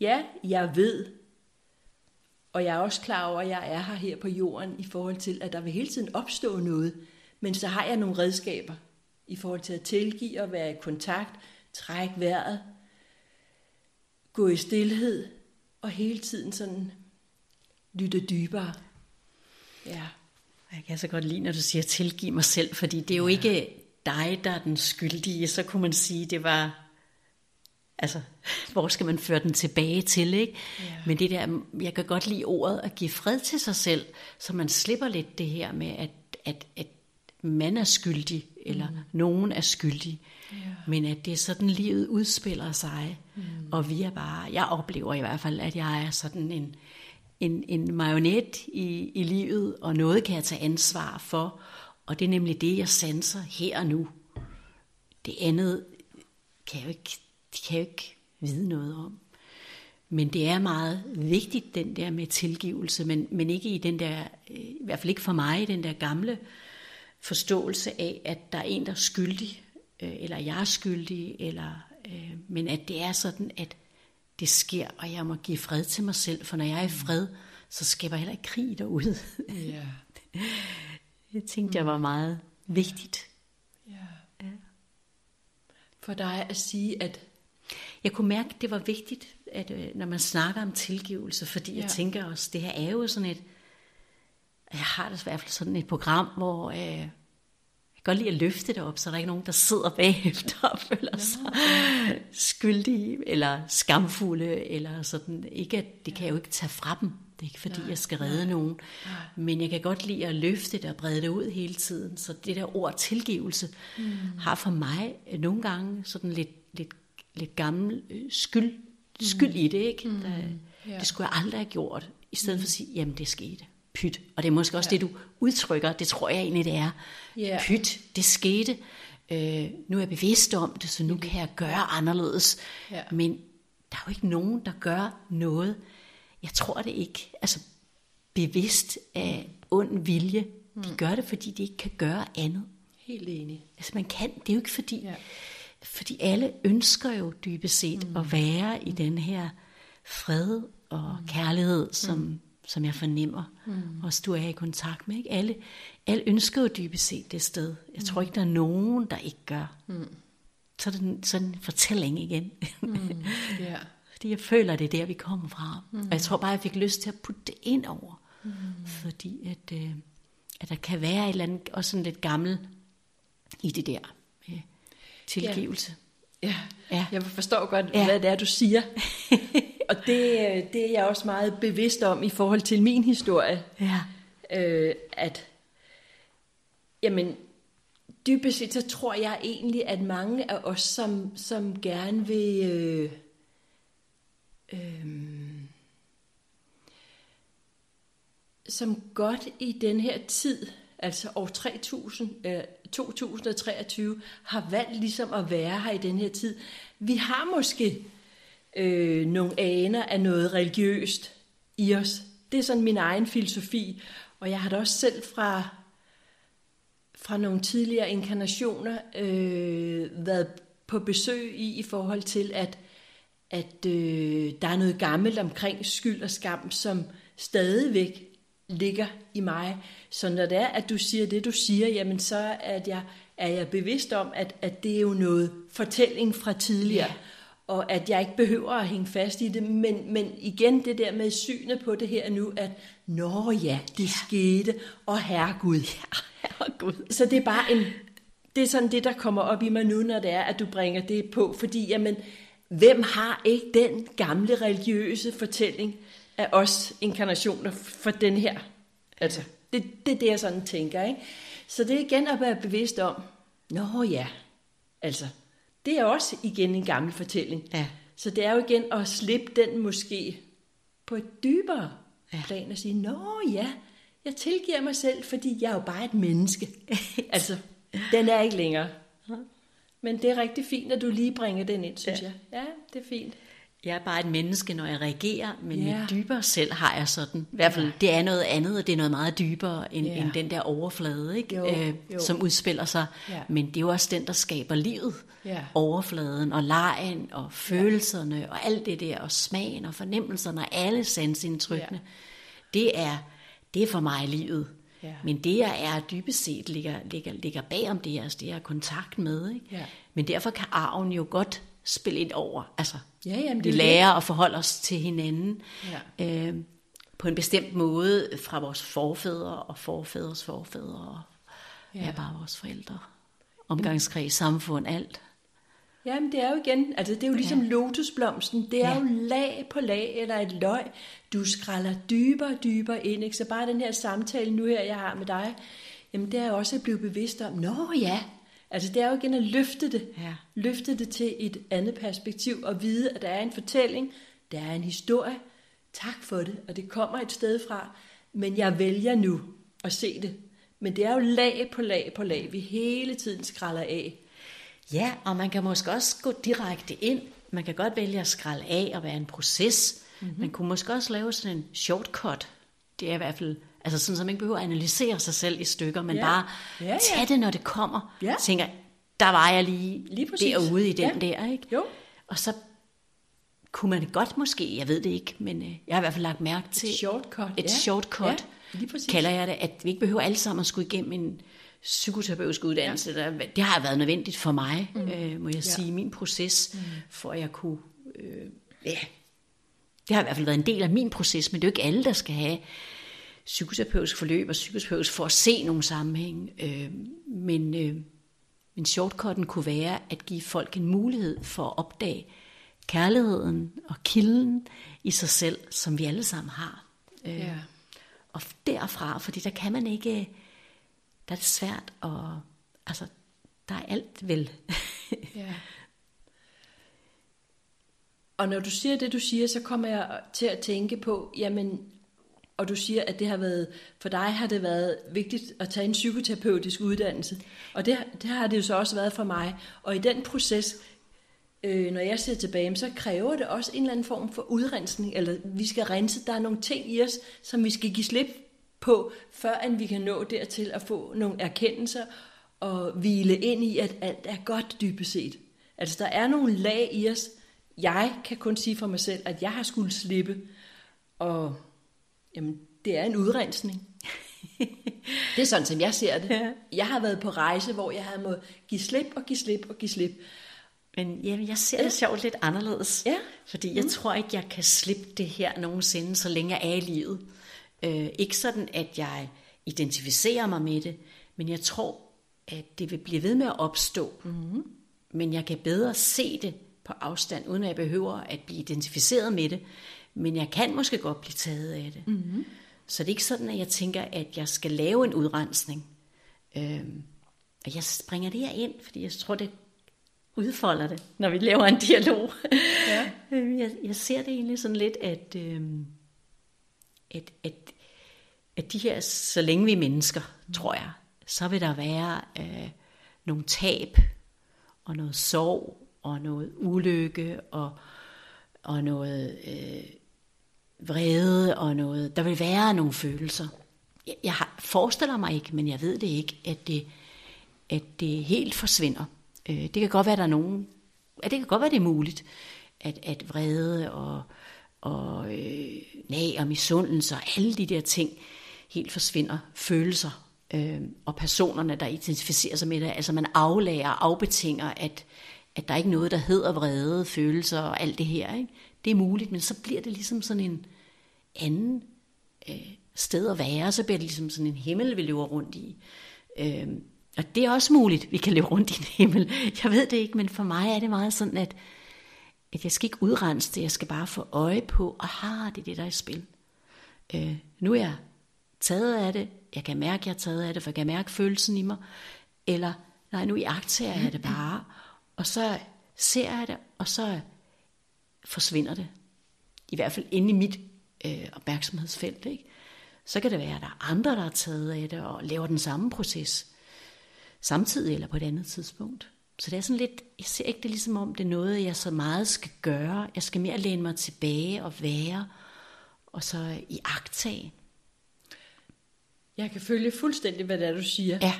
[SPEAKER 2] ja, jeg ved, og jeg er også klar over, at jeg er her her på jorden i forhold til, at der vil hele tiden opstå noget, men så har jeg nogle redskaber i forhold til at tilgive og være i kontakt, trække vejret, gå i stillhed og hele tiden sådan lytte dybere.
[SPEAKER 1] Ja. Jeg kan så godt lide, når du siger tilgive mig selv, fordi det er jo ja. ikke dig, der er den skyldige, så kunne man sige, det var, altså, hvor skal man føre den tilbage til, ikke? Ja. Men det der, jeg kan godt lide ordet at give fred til sig selv, så man slipper lidt det her med, at, at, at man er skyldig, eller mm. nogen er skyldig, ja. men at det er sådan, livet udspiller sig, mm. og vi er bare, jeg oplever i hvert fald, at jeg er sådan en, en, en marionet i, i livet, og noget kan jeg tage ansvar for, og det er nemlig det, jeg sanser her og nu. Det andet kan jeg jo ikke, det kan jeg jo ikke vide noget om. Men det er meget vigtigt, den der med tilgivelse, men, men ikke i den der, øh, i hvert fald ikke for mig, den der gamle forståelse af, at der er en, der er skyldig, øh, eller jeg er skyldig, eller, øh, men at det er sådan, at det sker, og jeg må give fred til mig selv, for når jeg er i fred, så skaber jeg heller ikke krig derude.
[SPEAKER 2] Ja.
[SPEAKER 1] Det tænkte jeg var meget vigtigt.
[SPEAKER 2] ja. For dig at sige, at
[SPEAKER 1] Jeg kunne mærke, at det var vigtigt, at øh, når man snakker om tilgivelse, fordi ja.
[SPEAKER 2] Ja.
[SPEAKER 1] jeg tænker også, det her er jo sådan et, jeg har det i hvert fald sådan et program, hvor øh, godt lide at løfte det op, så der er ikke nogen, der sidder bagefter og føler sig skyldige eller skamfulde, eller sådan. Ikke at, det kan jeg jo ikke tage fra dem. Det er ikke fordi,
[SPEAKER 2] Nej,
[SPEAKER 1] jeg skal redde nogen. Men jeg kan godt lide at løfte det og brede det ud hele tiden. Så det der ord tilgivelse mm. har for mig nogle gange sådan lidt, lidt, lidt gammel øh, skyld, skyld i det. Ikke? Mm. Der,
[SPEAKER 2] Ja.
[SPEAKER 1] Det skulle jeg aldrig have gjort. I stedet for at sige, jamen det skete. Pyt. Og det er måske også ja. det, du udtrykker. Det tror jeg egentlig, det er.
[SPEAKER 2] Ja.
[SPEAKER 1] Pyt, det skete. Øh, nu er jeg bevidst om det, så nu kan jeg gøre anderledes.
[SPEAKER 2] Ja.
[SPEAKER 1] Men der er jo ikke nogen, der gør noget. Jeg tror det ikke. Altså bevidst af ond vilje. De gør det, fordi de ikke kan gøre andet.
[SPEAKER 2] helt enig.
[SPEAKER 1] Altså man kan, det er jo ikke fordi,
[SPEAKER 2] Ja.
[SPEAKER 1] fordi alle ønsker jo dybest set mm. at være i den her fred og mm. kærlighed, som, mm. som jeg fornemmer, mm. også du er i kontakt med. Ikke? Alle, alle ønsker jo dybest set det sted. Jeg tror ikke, der er nogen, der ikke gør. Mm. Så er det sådan en fortælling igen. Mm.
[SPEAKER 2] Ja.
[SPEAKER 1] Fordi jeg føler, det er der, vi kommer fra. Mm. Og jeg tror bare, jeg fik lyst til at putte det ind over. Mm. Fordi at, øh, at der kan være et eller andet, også sådan lidt gammel i det der med tilgivelse.
[SPEAKER 2] Ja.
[SPEAKER 1] Ja.
[SPEAKER 2] Jeg forstår godt,
[SPEAKER 1] Ja.
[SPEAKER 2] ja. hvad det er, du siger. Og det, øh, det er jeg også meget bevidst om i forhold til min historie.
[SPEAKER 1] Ja.
[SPEAKER 2] øh, at jamen, dybest set, så tror jeg egentlig, at mange af os, som, som gerne vil øh, øhm, som godt i den her tid, altså år 3000, øh, 2023, har valgt ligesom at være her i den her tid. Vi har måske øh, nogle aner af noget religiøst i os. Det er sådan min egen filosofi, og jeg har da også selv fra, fra nogle tidligere inkarnationer øh, været på besøg i, i forhold til, at, at øh, der er noget gammelt omkring skyld og skam, som stadigvæk ligger i mig. Så når det er, at du siger det, du siger, jamen så er jeg, er jeg bevidst om, at, at det er jo noget fortælling fra tidligere.
[SPEAKER 1] Ja.
[SPEAKER 2] Og at jeg ikke behøver at hænge fast i det. Men, men igen det der med synet på det her nu, at nå ja, det ja. skete, og herregud. Ja, herregud. Så det er bare en, det er sådan det, der kommer op i mig nu, når det er, at du bringer det på. Fordi, jamen, hvem har ikke den gamle religiøse fortælling af os inkarnationer for den her? Altså, det, det er det, jeg sådan tænker, ikke? Så det er igen at være bevidst om, nå ja, altså, det er også igen en gammel fortælling.
[SPEAKER 1] Ja.
[SPEAKER 2] Så det er jo igen at slippe den måske på et dybere
[SPEAKER 1] Ja.
[SPEAKER 2] plan og sige, nå ja, jeg tilgiver mig selv, fordi jeg er jo bare et menneske. altså, den er ikke længere. Men det er rigtig fint, at du lige bringer den ind, synes
[SPEAKER 1] Ja.
[SPEAKER 2] ja. jeg. Ja, det er fint.
[SPEAKER 1] Jeg er bare et menneske, når jeg reagerer, men
[SPEAKER 2] Ja.
[SPEAKER 1] mit dybere selv har jeg sådan. I hvert fald, det er noget andet, og det er noget meget dybere end,
[SPEAKER 2] Ja.
[SPEAKER 1] end den der overflade, ikke?
[SPEAKER 2] Jo,
[SPEAKER 1] øh,
[SPEAKER 2] jo.
[SPEAKER 1] som udspiller sig.
[SPEAKER 2] Ja.
[SPEAKER 1] Men det er jo også den, der skaber livet.
[SPEAKER 2] Ja.
[SPEAKER 1] Overfladen og lejen og følelserne og alt det der, og smagen og fornemmelserne og alle sansindtrykkene. Det er, det er for mig livet.
[SPEAKER 2] Ja.
[SPEAKER 1] Men det jeg er dybest set ligger, ligger, ligger bag om det, altså det jeg har kontakt med. Ikke?
[SPEAKER 2] Ja.
[SPEAKER 1] Men derfor kan arven jo godt spille ind over. Altså,
[SPEAKER 2] Ja, jamen, det
[SPEAKER 1] vi
[SPEAKER 2] er det.
[SPEAKER 1] lærer at forholde os til hinanden
[SPEAKER 2] Ja.
[SPEAKER 1] øh, på en bestemt måde fra vores forfædre og forfædres forfædre og. Ja.
[SPEAKER 2] ja,
[SPEAKER 1] bare vores forældre. Omgangskreds, samfund, alt.
[SPEAKER 2] Jamen, det er jo igen, altså det er jo ligesom ja. lotusblomsten, det er
[SPEAKER 1] Ja.
[SPEAKER 2] jo lag på lag eller et løg. Du skræller dybere og dybere ind, ikke? Så bare den her samtale nu her, jeg har med dig, jamen det er jo også at blive bevidst om, nå ja, altså det er jo igen at løfte det,
[SPEAKER 1] Ja.
[SPEAKER 2] løfte det til et andet perspektiv og vide, at der er en fortælling, der er en historie, tak for det, og det kommer et sted fra, men jeg vælger nu at se det. Men det er jo lag på lag på lag, vi hele tiden skræller af.
[SPEAKER 1] Ja, og man kan måske også gå direkte ind. Man kan godt vælge at skralde af og være en proces. Mm-hmm. Man kunne måske også lave sådan en shortcut. Det er i hvert fald, altså sådan, så man ikke behøver at analysere sig selv i stykker, men
[SPEAKER 2] Ja.
[SPEAKER 1] bare
[SPEAKER 2] Ja, ja.
[SPEAKER 1] tage det, når det kommer.
[SPEAKER 2] Ja.
[SPEAKER 1] Tænker, der var jeg lige,
[SPEAKER 2] Lige præcis.
[SPEAKER 1] derude i den
[SPEAKER 2] Ja.
[SPEAKER 1] der, ikke?
[SPEAKER 2] Jo.
[SPEAKER 1] Og så kunne man godt måske, jeg ved det ikke, men øh, jeg har i hvert fald lagt mærke til
[SPEAKER 2] shortcut,
[SPEAKER 1] et
[SPEAKER 2] ja.
[SPEAKER 1] shortcut,
[SPEAKER 2] Ja, lige præcis.
[SPEAKER 1] kalder jeg det, at vi ikke behøver alle sammen at skulle igennem en psykoterapeutisk uddannelse. Der, det har været nødvendigt for mig, mm. øh, må jeg ja. sige, min proces, mm. for at jeg kunne, øh, ja, det har i hvert fald været en del af min proces, men det er jo ikke alle, der skal have psykoterapeutisk forløb og psykoterapeutisk for at se nogle sammenhæng. Øh, men, øh, men shortcutten kunne være at give folk en mulighed for at opdage kærligheden og kilden i sig selv, som vi alle sammen har. Øh,
[SPEAKER 2] Ja.
[SPEAKER 1] Og derfra, fordi der kan man ikke, der er det svært at, altså, der er alt vel.
[SPEAKER 2] Ja. Og når du siger det, du siger, så kommer jeg til at tænke på, jamen, og du siger, at det har været, for dig har det været vigtigt at tage en psykoterapeutisk uddannelse. Og det, det har det jo så også været for mig. Og i den proces, øh, når jeg ser tilbage, så kræver det også en eller anden form for udrensning, eller vi skal rense. Der er nogle ting i os, som vi skal give slip på, før at vi kan nå dertil at få nogle erkendelser og hvile ind i, at alt er godt dybest set. Altså der er nogle lag i os. Jeg kan kun sige for mig selv, at jeg har skulle slippe, og jamen, det er en udrensning. det er sådan, som jeg ser det.
[SPEAKER 1] Ja.
[SPEAKER 2] Jeg har været på rejse, hvor jeg har måttet give slip og give slip og give slip.
[SPEAKER 1] Men jamen, jeg ser det sjovt lidt anderledes.
[SPEAKER 2] Ja.
[SPEAKER 1] Fordi jeg mm. tror ikke, jeg kan slippe det her nogensinde, så længe jeg er i livet. Øh, ikke sådan, at jeg identificerer mig med det, men jeg tror, at det vil blive ved med at opstå. Mm. Men jeg kan bedre se det på afstand, uden at jeg behøver at blive identificeret med det. Men jeg kan måske godt blive taget af det. Mm. Så det er ikke sådan, at jeg tænker, at jeg skal lave en udrensning. Øhm, og jeg springer det her ind, fordi jeg tror, det udfolder det, når vi laver en dialog.
[SPEAKER 2] Ja.
[SPEAKER 1] Øh, jeg, jeg ser det egentlig sådan lidt, at, øhm, at, at, at de her, så længe vi er mennesker, tror jeg, så vil der være øh, nogle tab, og noget sorg, og noget ulykke, og, og noget øh, vrede, og noget, der vil være nogle følelser. Jeg, jeg har, forestiller mig ikke, men jeg ved det ikke, at det, at det helt forsvinder. Øh, det kan godt være, der er nogen, ja, det kan godt være, det er muligt, at, at vrede og, og øh, nag og misundelse og alle de der ting helt forsvinder. Følelser øh, og personerne, der identificerer sig med det. Altså man aflærer og afbetinger, at, at der er ikke noget, der hedder vrede, følelser og alt det her. Ikke? Det er muligt, men så bliver det ligesom sådan en anden øh, sted at være. Så bliver det ligesom sådan en himmel, vi løber rundt i. Øh, og det er også muligt, vi kan leve rundt i en himmel. Jeg ved det ikke, men for mig er det meget sådan, at, at jeg skal ikke udrense det, jeg skal bare få øje på, aha, det er det, der er i spil. Øh, nu er jeg taget af det, jeg kan mærke, jeg er taget af det, for jeg kan mærke følelsen i mig, eller nej, nu iagtager jeg det bare, og så ser jeg det, og så forsvinder det. I hvert fald inde i mit øh, opmærksomhedsfelt. Ikke? Så kan det være, at der er andre, der er taget af det, og laver den samme proces samtidig eller på et andet tidspunkt. Så det er sådan lidt, jeg ser ikke det ligesom om, det er noget, jeg så meget skal gøre. Jeg skal mere læne mig tilbage og være, og så i agtage.
[SPEAKER 2] Jeg kan følge fuldstændig, hvad det er, du siger.
[SPEAKER 1] Ja.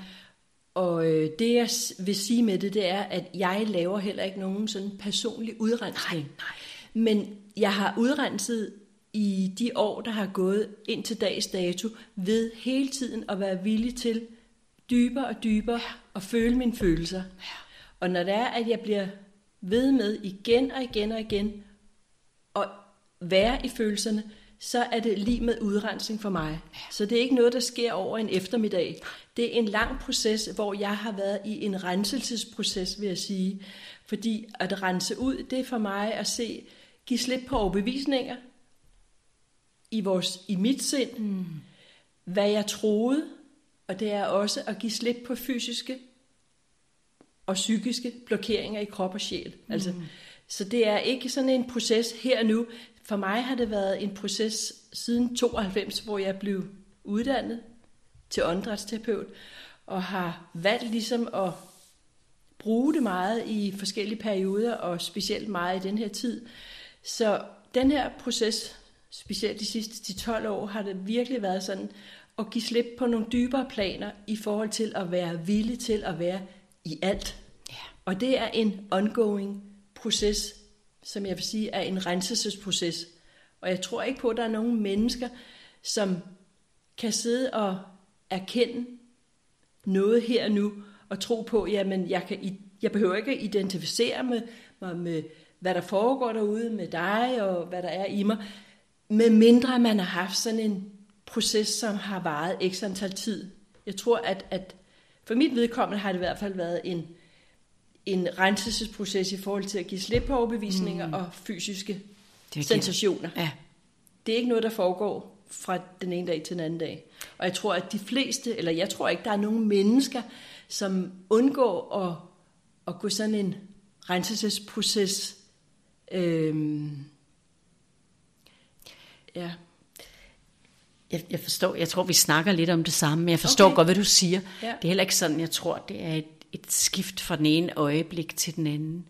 [SPEAKER 2] Og øh, det, jeg vil sige med det, det er, at jeg laver heller ikke nogen sådan personlig udrensning.
[SPEAKER 1] Nej,
[SPEAKER 2] Men jeg har udrenset i de år, der har gået ind til dags dato, ved hele tiden at være villig til dybere og dybere at føle mine følelser. Og når det er, at jeg bliver ved med igen og igen og igen at være i følelserne, så er det lige med udrensning for mig. Så det er ikke noget, der sker over en eftermiddag. Det er en lang proces, hvor jeg har været i en renselsesproces, vil jeg sige. Fordi at rense ud, det er for mig at se, give slip på overbevisninger i, vores, i mit sind, mm. hvad jeg troede, og det er også at give slip på fysiske og psykiske blokeringer i krop og sjæl. Mm. Altså, så det er ikke sådan en proces her og nu. For mig har det været en proces siden 92, hvor jeg blev uddannet til åndedrætsterapeut, og har valgt ligesom at bruge det meget i forskellige perioder, og specielt meget i den her tid. Så den her proces, specielt de sidste 10-12 år, har det virkelig været sådan at give slip på nogle dybere planer i forhold til at være villig til at være i alt.
[SPEAKER 1] Ja.
[SPEAKER 2] Og det er en ongoing proces, som jeg vil sige er en renselsesproces. Og jeg tror ikke på, at der er nogen mennesker, som kan sidde og erkende noget her og nu, og tro på, jamen jeg, kan, jeg behøver ikke at identificere med, mig med, hvad der foregår derude med dig, og hvad der er i mig, med mindre man har haft sådan en proces, som har varet x antal tid. Jeg tror, at, at for mit vedkommende har det i hvert fald været en, en renselsesproces i forhold til at give slip på overbevisninger mm. og fysiske det sensationer.
[SPEAKER 1] Ja.
[SPEAKER 2] Det er ikke noget, der foregår fra den ene dag til den anden dag. Og jeg tror, at de fleste, eller jeg tror ikke, der er nogen mennesker, som undgår at, at gå sådan en renselsesproces. Øhm,
[SPEAKER 1] ja. Jeg, jeg forstår, jeg tror, vi snakker lidt om det samme, men jeg forstår okay. godt, hvad du siger. Ja. Det er heller ikke sådan, jeg tror, det er et, et skift fra den ene øjeblik til den anden.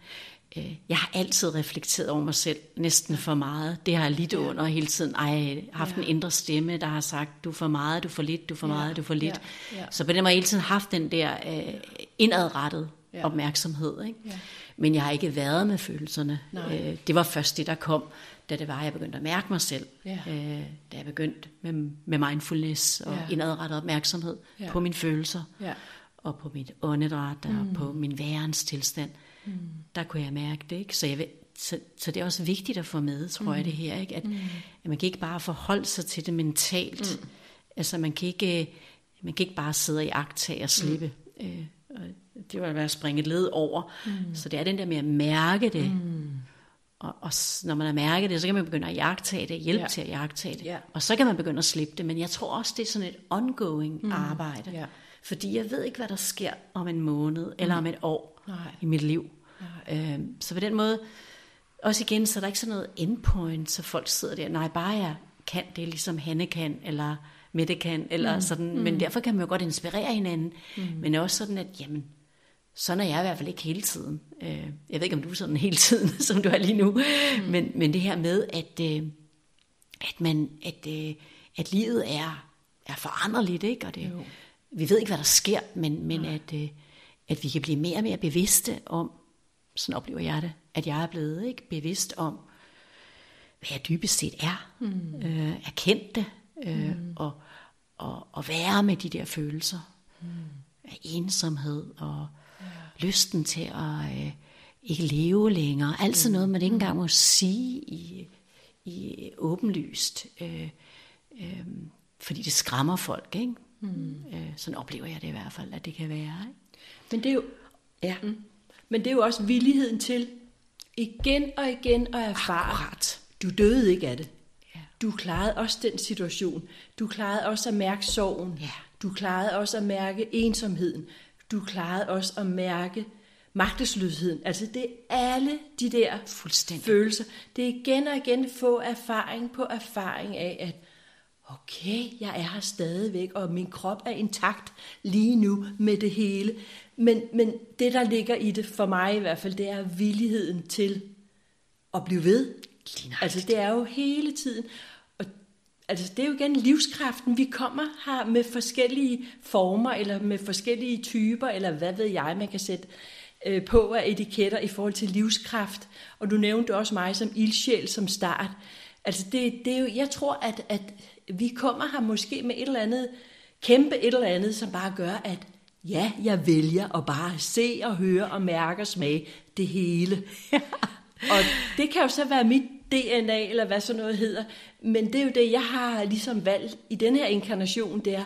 [SPEAKER 1] Øh, jeg har altid reflekteret over mig selv næsten for meget. Det har jeg lidt ja. under hele tiden. Ej, jeg har haft ja. en indre stemme, der har sagt, du er for meget, du for lidt, du for ja. meget, du er for lidt. Ja. Ja. Så på den måde har jeg hele tiden haft den der øh, indadrettet ja. opmærksomhed. Ikke? Ja. Men jeg har ikke været med følelserne. Øh, det var først det, der kom, da det var, at jeg begyndte at mærke mig selv. Ja. Øh, da jeg begyndte med, med mindfulness og ja. indadrettet opmærksomhed ja. på mine følelser. Ja. Og på mit åndedræt og mm. på min værens tilstand. Mm. Der kunne jeg mærke det. Ikke? Så, jeg, så, så det er også vigtigt at få med, tror mm. jeg, det her. Ikke? At, mm. at man kan ikke bare forholde sig til det mentalt. Mm. Altså man kan ikke, man kan ikke bare sidde i agtag og slippe. Mm. Øh, det var at springe et led over. Mm. Så det er den der med at mærke det. Mm. Og, og når man har mærket det, så kan man begynde at jagtage det, hjælpe ja. til at jagtage det. Ja. Og så kan man begynde at slippe det. Men jeg tror også, det er sådan et ongoing mm. arbejde. Ja. Fordi jeg ved ikke, hvad der sker om en måned mm. eller om et år Nej. i mit liv. Øhm, så på den måde, også igen, så er der ikke sådan noget endpoint, så folk sidder der, nej, bare jeg kan det, ligesom Hanne kan, eller Mette kan, eller mm. sådan, mm. men derfor kan man jo godt inspirere hinanden, mm. men også sådan, at jamen, sådan er jeg i hvert fald ikke hele tiden. Øh, jeg ved ikke, om du er sådan hele tiden, som du er lige nu, mm. men, men det her med, at, øh, at, man, at, øh, at livet er, er foranderligt, ikke? Og det, vi ved ikke, hvad der sker, men, men at, at vi kan blive mere og mere bevidste om, sådan oplever jeg det, at jeg er blevet ikke bevidst om, hvad jeg dybest set er. Mm. Øh, erkendt det, øh, mm. og, og, og være med de der følelser mm. af ensomhed og ja. lysten til at øh, ikke leve længere. Altså mm. noget, man ikke engang må sige i, i åbenlyst, øh, øh, fordi det skræmmer folk. Ikke? Mm. Øh, sådan oplever jeg det i hvert fald, at det kan være. Ikke?
[SPEAKER 2] Men det er jo... Ja. Mm. Men det er jo også villigheden til igen og igen at erfare, Akkurat. du døde ikke af det. Ja. Du klarede også den situation. Du klarede også at mærke sorgen. Ja. Du klarede også at mærke ensomheden. Du klarede også at mærke magtesløsheden. Altså det er alle de der følelser. Det er igen og igen få erfaring på erfaring af, at okay, jeg er her stadigvæk, og min krop er intakt lige nu med det hele. Men, men det, der ligger i det, for mig i hvert fald, det er villigheden til at blive ved. Altså det er jo hele tiden. Og altså, det er jo igen livskraften. Vi kommer her med forskellige former, eller med forskellige typer, eller hvad ved jeg, man kan sætte øh, på af etiketter i forhold til livskraft. Og du nævnte også mig som ildsjæl som start. Altså det, det er jo, jeg tror, at, at vi kommer her måske med et eller andet, kæmpe et eller andet, som bare gør, at ja, jeg vælger at bare se og høre og mærke og smage det hele. og det kan jo så være mit DNA, eller hvad så noget hedder. Men det er jo det, jeg har ligesom valgt i den her inkarnation, det er,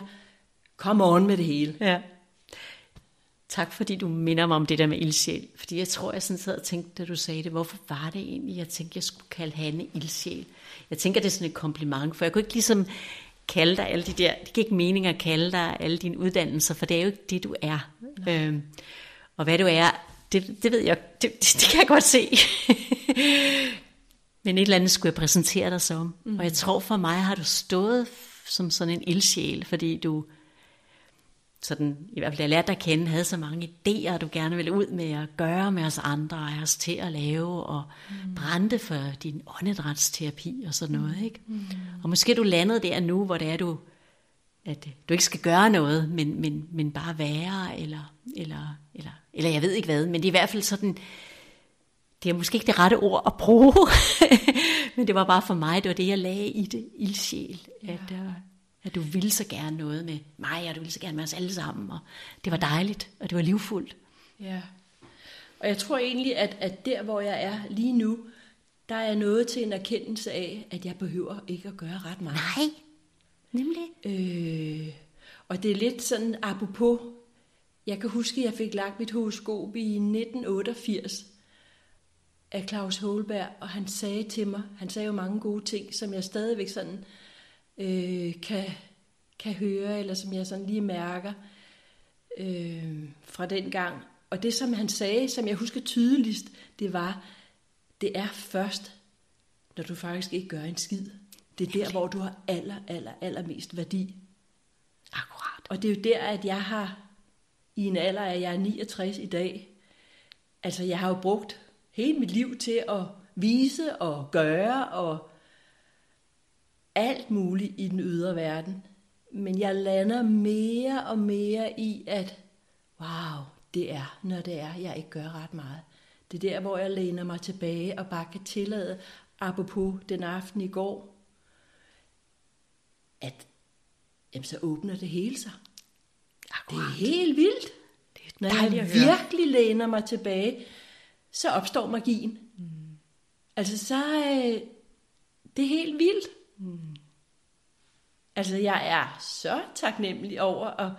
[SPEAKER 2] come on med det hele.
[SPEAKER 1] Ja. Tak fordi du minder mig om det der med ildsjæl. Fordi jeg tror, jeg sådan sad og tænkte, da du sagde det, hvorfor var det egentlig, jeg tænkte, jeg skulle kalde Hanne ildsjæl? Jeg tænker, det er sådan et kompliment, for jeg kunne ikke ligesom kalde dig alle de der, det giver ikke mening at kalde dig alle dine uddannelser, for det er jo ikke det, du er. Øhm, og hvad du er, det, det ved jeg, det, det kan jeg godt se. Men et eller andet skulle jeg præsentere dig som. Mm. Og jeg tror for mig har du stået som sådan en ildsjæl, fordi du, sådan, i hvert fald jeg lærte dig at kende, havde så mange idéer, du gerne ville ud med at gøre med os andre, og os til at lave, og mm. brændte for din åndedrætsterapi og sådan noget. Ikke? Mm. Og måske du landede der nu, hvor det er, du, at du ikke skal gøre noget, men, men, men bare være, eller, eller, eller, eller jeg ved ikke hvad, men det er i hvert fald sådan, det er måske ikke det rette ord at bruge, men det var bare for mig, det var det, jeg lagde i det, ildsjæl, ja. at, at du ville så gerne noget med mig, og du ville så gerne med os alle sammen, og det var dejligt, og det var livfuldt.
[SPEAKER 2] Ja, og jeg tror egentlig, at, at der, hvor jeg er lige nu, der er noget til en erkendelse af, at jeg behøver ikke at gøre ret meget.
[SPEAKER 1] Nej, nemlig.
[SPEAKER 2] Øh, og det er lidt sådan apropos, jeg kan huske, at jeg fik lagt mit horoskop i 1988 af Claus Holberg, og han sagde til mig, han sagde jo mange gode ting, som jeg stadigvæk sådan øh, kan, kan høre, eller som jeg sådan lige mærker øh, fra den gang. Og det, som han sagde, som jeg husker tydeligst, det var, det er først, når du faktisk ikke gør en skid. Det er der, hvor du har aller, aller, aller mest værdi.
[SPEAKER 1] Akkurat.
[SPEAKER 2] Og det er jo der, at jeg har, i en alder af, jeg er 69 i dag, altså jeg har jo brugt hele mit liv til at vise og gøre og alt muligt i den ydre verden. Men jeg lander mere og mere i, at wow, det er, når det er, jeg ikke gør ret meget. Det er der, hvor jeg læner mig tilbage og bare kan tillade, apropos den aften i går, at jamen, så åbner det hele sig.
[SPEAKER 1] Akkurat.
[SPEAKER 2] Det er helt vildt.
[SPEAKER 1] Det er
[SPEAKER 2] Når jeg virkelig læner mig tilbage, så opstår magien. Mm. Altså så øh, det er helt vildt. Mm. Altså jeg er så taknemmelig over at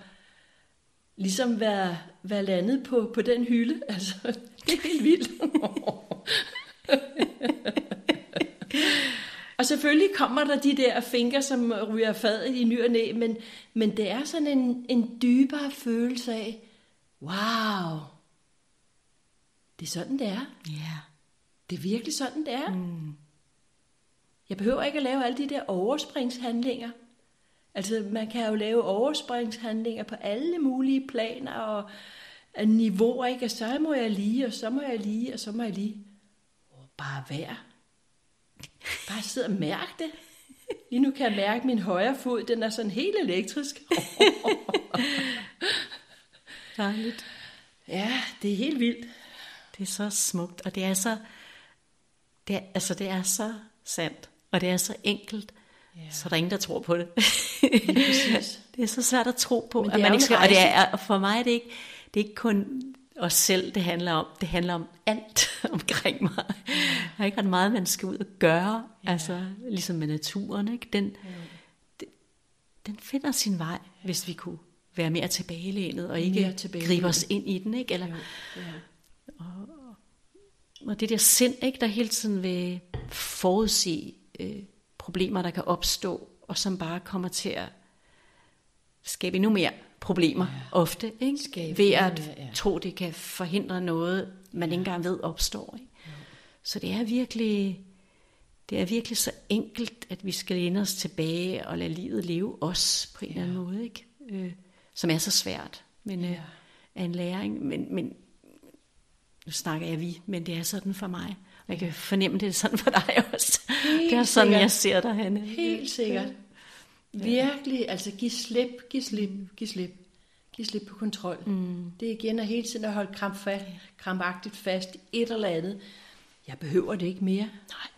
[SPEAKER 2] ligesom være, være landet på, på den hylde. Altså det er helt vildt. og selvfølgelig kommer der de der fingre, som ryger fadet i ny og næ, men, men det er sådan en, en dybere følelse af, wow, det er sådan, det er.
[SPEAKER 1] Ja.
[SPEAKER 2] Det er virkelig sådan, det er. Mm. Jeg behøver ikke at lave alle de der overspringshandlinger. Altså, man kan jo lave overspringshandlinger på alle mulige planer og niveauer, ikke? Og så må jeg lige, og så må jeg lige, og så må jeg lige. Oh, bare vær. Bare sidde og mærke det. Lige nu kan jeg mærke, at min højre fod, den er sådan helt elektrisk.
[SPEAKER 1] Dejligt.
[SPEAKER 2] ja, det er helt vildt.
[SPEAKER 1] Det er så smukt, og det er så, det er, altså det er så sandt, og det er så enkelt,
[SPEAKER 2] Ja.
[SPEAKER 1] så der er ingen, der tror på det. det er så svært at tro på, at man ikke skal, og det er, og for mig er det ikke, det er ikke kun os selv, det handler om. Det handler om alt omkring mig. Der er ikke ret meget, man skal ud og gøre, ja. altså ligesom med naturen, ikke? Den, den, den finder sin vej, hvis vi kunne være mere tilbagelænet, og ikke gribe os ind i den, ikke? Eller,
[SPEAKER 2] Jo, ja.
[SPEAKER 1] og det der sind, ikke, der hele tiden vil forudse øh, problemer, der kan opstå, og som bare kommer til at skabe endnu mere problemer ja. ofte, ikke?
[SPEAKER 2] Skabe
[SPEAKER 1] ved at
[SPEAKER 2] mere, ja.
[SPEAKER 1] tro, det kan forhindre noget, man ja. ikke engang ved opstår. Ikke? Så det er virkelig, det er virkelig så enkelt, at vi skal læne os tilbage og lade livet leve os på en ja. eller anden måde, ikke? Øh, som er så svært, men øh,
[SPEAKER 2] Ja.
[SPEAKER 1] er en læring. Men, men nu snakker jeg vi, men det er sådan for mig. Jeg kan fornemme, det er sådan for dig også.
[SPEAKER 2] Helt
[SPEAKER 1] det er sådan,
[SPEAKER 2] sikkert.
[SPEAKER 1] jeg ser dig, Hanne.
[SPEAKER 2] Helt sikkert. Virkelig, altså giv slip, giv slip, giv slip. Giv slip på kontrol. Mm. Det er igen at hele tiden at holde kramp fast, krampagtigt fast i et eller andet. Jeg behøver det ikke mere.
[SPEAKER 1] Nej.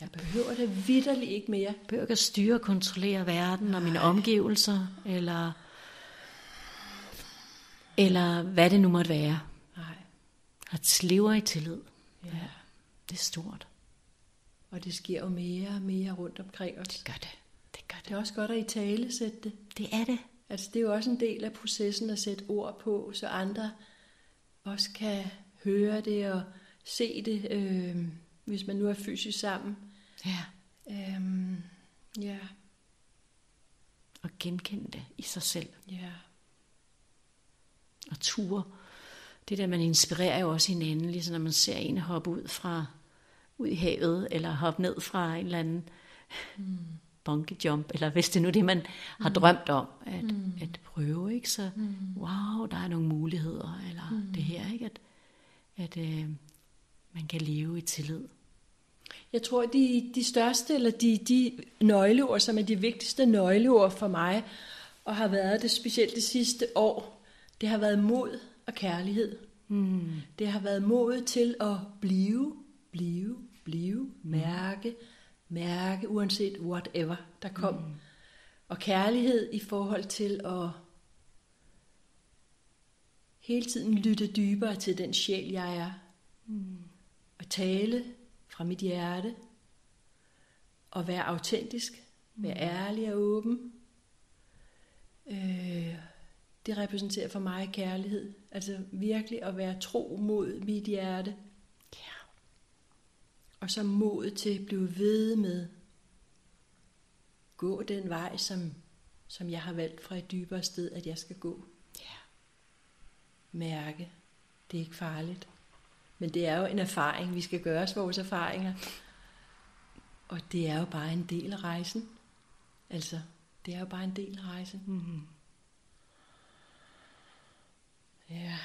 [SPEAKER 2] Jeg behøver det vidderligt ikke mere.
[SPEAKER 1] Jeg behøver ikke at styre og kontrollere verden og mine omgivelser, eller, eller hvad det nu måtte være.
[SPEAKER 2] Nej.
[SPEAKER 1] At lever i tillid.
[SPEAKER 2] Ja.
[SPEAKER 1] Det er stort.
[SPEAKER 2] Og det sker jo mere og mere rundt omkring os.
[SPEAKER 1] Det gør det. Det gør
[SPEAKER 2] Det er også godt at i tale sætte det.
[SPEAKER 1] Det er det.
[SPEAKER 2] Altså, det er jo også en del af processen at sætte ord på, så andre også kan høre det og se det, øh, hvis man nu er fysisk sammen.
[SPEAKER 1] Ja.
[SPEAKER 2] Øhm, ja,
[SPEAKER 1] Og genkende det i sig selv.
[SPEAKER 2] ja,
[SPEAKER 1] Og ture. Det der, man inspirerer jo også hinanden, ligesom når man ser en hoppe ud fra ud i havet, eller hoppe ned fra en eller anden mm. bungee jump, eller hvis det nu er det, man har drømt om at, mm. at prøve, ikke? Så mm. wow, der er nogle muligheder, eller mm. det her, ikke? At, at øh, man kan leve i tillid.
[SPEAKER 2] Jeg tror, de, de største, eller de, de nøgleord, som er de vigtigste nøgleord for mig, og har været det specielt det sidste år, det har været mod og kærlighed. Mm. Det har været mod til at blive, blive, blive, mærke, mærke, uanset whatever der kom. Mm. Og kærlighed i forhold til at hele tiden lytte dybere til den sjæl, jeg er. Mm. Og tale fra mit hjerte. Og være autentisk. Være mm. ærlig og åben. Øh, det repræsenterer for mig kærlighed. Altså virkelig at være tro mod mit hjerte. Ja. Og så mod til at blive ved med gå den vej, som, som jeg har valgt fra et dybere sted, at jeg skal gå. Ja. Mærke. Det er ikke farligt. Men det er jo en erfaring. Vi skal gøre os vores erfaringer. Og det er jo bare en del af rejsen. Altså, det er jo bare en del af rejsen. Mm-hmm. Ja.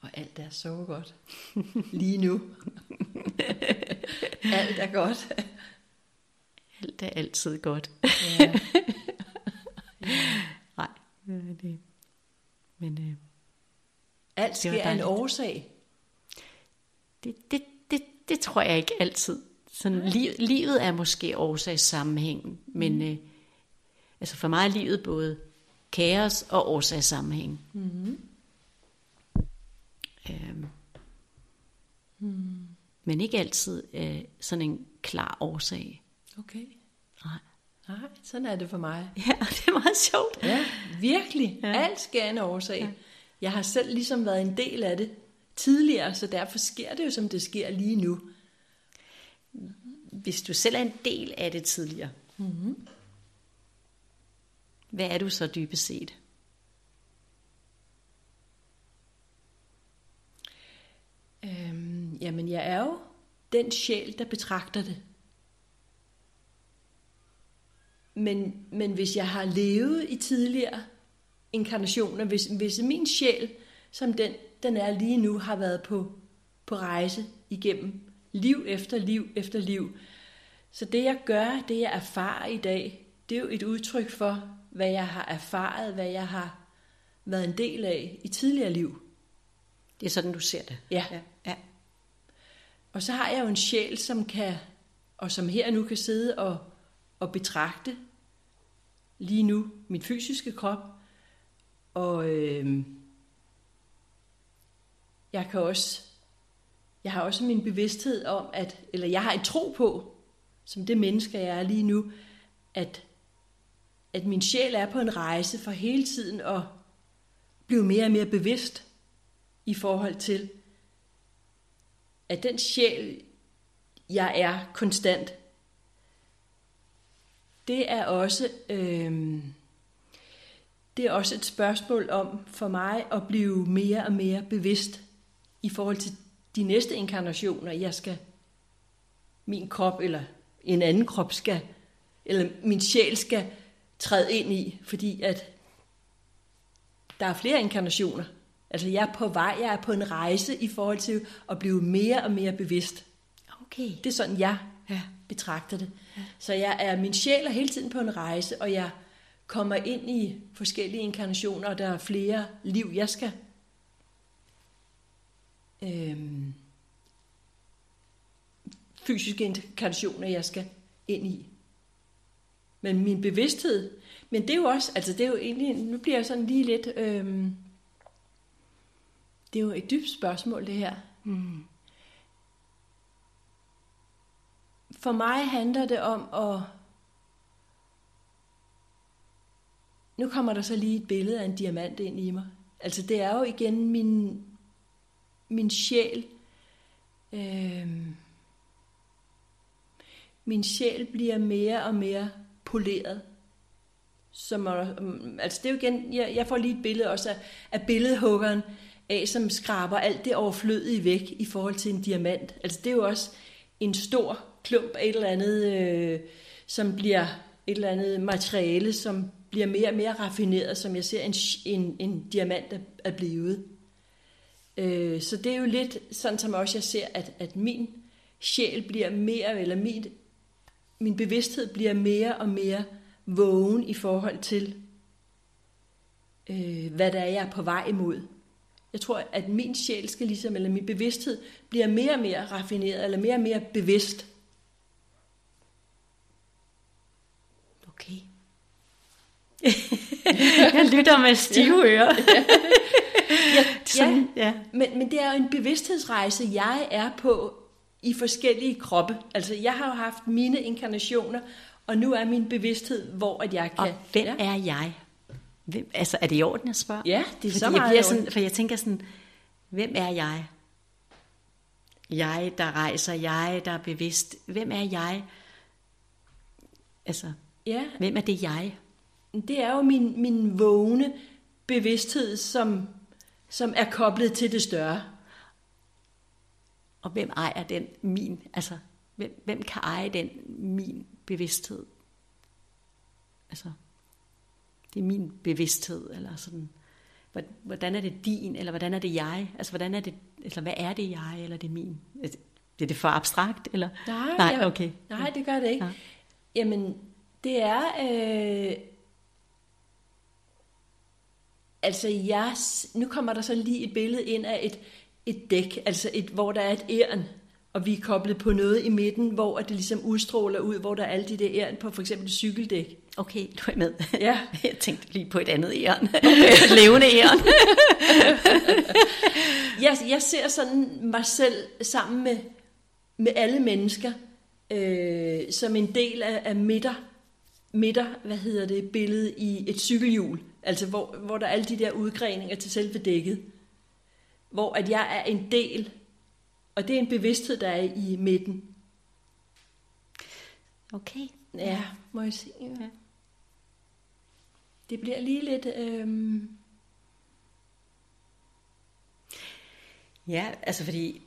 [SPEAKER 2] Og alt er så godt. Lige nu. alt er godt.
[SPEAKER 1] Alt er altid godt. ja. Nej, det Men øh,
[SPEAKER 2] alt sker af en årsag.
[SPEAKER 1] Det, det, det, det tror jeg ikke altid. Sådan, li- livet er måske årsagssammenhængen, men mm. øh, altså for mig er livet både kaos og årsagssammenhæng. Mm. Øhm, mm. Men ikke altid øh, sådan en klar årsag.
[SPEAKER 2] Okay. Nej. Nej, sådan er det for mig.
[SPEAKER 1] Ja, det er meget sjovt.
[SPEAKER 2] Ja, virkelig. Ja. Alt sker en årsag. Ja. Jeg har selv ligesom været en del af det tidligere, så derfor sker det jo, som det sker lige nu
[SPEAKER 1] hvis du selv er en del af det tidligere, mm-hmm. hvad er du så dybest set?
[SPEAKER 2] Øhm, jamen, jeg er jo den sjæl, der betragter det. Men, men hvis jeg har levet i tidligere inkarnationer, hvis, hvis min sjæl, som den, den er lige nu, har været på, på rejse igennem liv efter liv efter liv. Så det jeg gør, det jeg erfarer i dag, det er jo et udtryk for, hvad jeg har erfaret, hvad jeg har været en del af i tidligere liv.
[SPEAKER 1] Det er sådan, du ser det.
[SPEAKER 2] Ja. ja. ja. Og så har jeg jo en sjæl, som kan, og som her nu kan sidde og, og betragte lige nu min fysiske krop. Og øh, jeg kan også jeg har også min bevidsthed om, at, eller jeg har en tro på, som det menneske, jeg er lige nu, at, at min sjæl er på en rejse for hele tiden at blive mere og mere bevidst i forhold til, at den sjæl, jeg er konstant, det er også, øh, det er også et spørgsmål om for mig at blive mere og mere bevidst i forhold til de næste inkarnationer, jeg skal, min krop eller en anden krop skal, eller min sjæl skal træde ind i, fordi at der er flere inkarnationer. Altså jeg er på vej, jeg er på en rejse i forhold til at blive mere og mere bevidst.
[SPEAKER 1] Okay.
[SPEAKER 2] Det er sådan, jeg ja. betragter det. Ja. Så jeg er, min sjæl er hele tiden på en rejse, og jeg kommer ind i forskellige inkarnationer, og der er flere liv, jeg skal øhm, fysiske inkarnationer, jeg skal ind i. Men min bevidsthed, men det er jo også, altså det er jo egentlig, nu bliver jeg sådan lige lidt, øhm, det er jo et dybt spørgsmål det her. Mm. For mig handler det om at, nu kommer der så lige et billede af en diamant ind i mig. Altså det er jo igen min, min sjæl, øh, min sjæl bliver mere og mere poleret. Som, altså det er jo igen, jeg, jeg får lige et billede også af, af billedhuggeren, af, som skraber alt det overflødige væk i forhold til en diamant. Altså det er jo også en stor klump af et eller andet, øh, som bliver et eller andet materiale, som bliver mere og mere raffineret, som jeg ser en, en, en diamant er blevet. Øh, så det er jo lidt sådan, som også jeg ser, at, at min sjæl bliver mere, eller min, min bevidsthed bliver mere og mere vågen i forhold til, øh, hvad der er, jeg er på vej imod. Jeg tror, at min sjæl skal ligesom, eller min bevidsthed bliver mere og mere raffineret, eller mere og mere bevidst.
[SPEAKER 1] Okay. jeg lytter med stive ører.
[SPEAKER 2] ja, Sådan, ja. ja. Men, men det er jo en bevidsthedsrejse, jeg er på i forskellige kroppe. Altså, jeg har jo haft mine inkarnationer, og nu er min bevidsthed, hvor at jeg kan...
[SPEAKER 1] Og hvem ja. er jeg? Hvem, altså, er det i orden at spørge?
[SPEAKER 2] Ja, det er
[SPEAKER 1] Fordi
[SPEAKER 2] så
[SPEAKER 1] meget jeg bliver sådan, For jeg tænker sådan, hvem er jeg? Jeg, der rejser, jeg, der er bevidst. Hvem er jeg? Altså, ja. hvem er det jeg?
[SPEAKER 2] Det er jo min, min vågne bevidsthed, som, som er koblet til det større.
[SPEAKER 1] Og hvem ejer den min? Altså, hvem, hvem kan eje den min bevidsthed? Altså, det er min bevidsthed, eller sådan, hvordan er det din, eller hvordan er det jeg? Altså, hvordan er det, eller hvad er det jeg, eller det er min? Altså, det er det for abstrakt, eller?
[SPEAKER 2] Nej, nej, okay. nej det gør det ikke. Ja. Jamen, det er, øh, altså jeg, nu kommer der så lige et billede ind af et, et dæk, altså et, hvor der er et æren, og vi er koblet på noget i midten, hvor det ligesom udstråler ud, hvor der er alle de der æren på for eksempel cykeldæk.
[SPEAKER 1] Okay, du er med. Ja. Jeg tænkte lige på et andet æren. Okay. et levende æren.
[SPEAKER 2] jeg, jeg ser sådan mig selv sammen med, med alle mennesker, øh, som en del af, af midter, midter, hvad hedder det, billede i et cykelhjul. Altså hvor, hvor der er alle de der udgreninger til selve dækket. Hvor at jeg er en del, og det er en bevidsthed, der er i midten.
[SPEAKER 1] Okay.
[SPEAKER 2] Ja, må jeg sige. Ja. Det bliver lige lidt... Øhm...
[SPEAKER 1] Ja, altså fordi...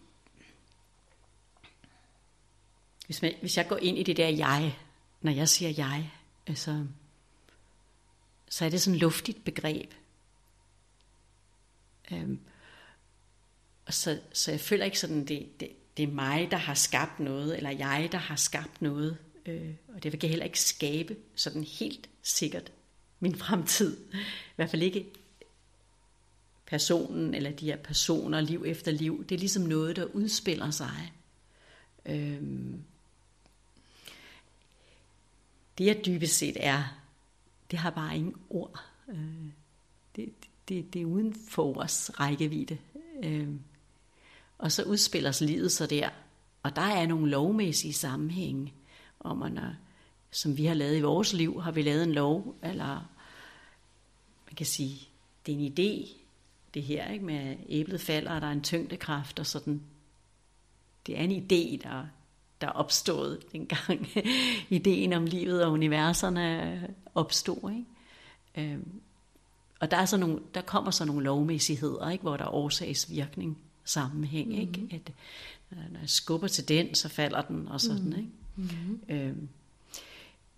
[SPEAKER 1] Hvis, man, hvis jeg går ind i det der jeg, når jeg siger jeg, altså så er det sådan et luftigt begreb. Øhm, og så, så jeg føler ikke sådan, det, det, det er mig, der har skabt noget, eller jeg, der har skabt noget. Øh, og det vil jeg heller ikke skabe sådan helt sikkert min fremtid. I hvert fald ikke personen, eller de her personer, liv efter liv. Det er ligesom noget, der udspiller sig. Øhm, det jeg dybest set er, det har bare ingen ord. Øh, det, det, det er uden for vores rækkevidde. Øh, og så udspiller sig livet så der. Og der er nogle lovmæssige sammenhænge, om at som vi har lavet i vores liv, har vi lavet en lov, eller man kan sige, det er en idé, det her, ikke, med æblet falder, og der er en tyngdekraft, og sådan. Det er en idé, der, der opstod dengang ideen om livet og universerne opstod. Ikke? Øhm, og der, er så nogle, der kommer så nogle lovmæssigheder, ikke? hvor der er årsagsvirkning, sammenhæng. Mm-hmm. Ikke? At, når jeg skubber til den, så falder den, og sådan. Mm-hmm. Ikke? Mm-hmm. Øhm,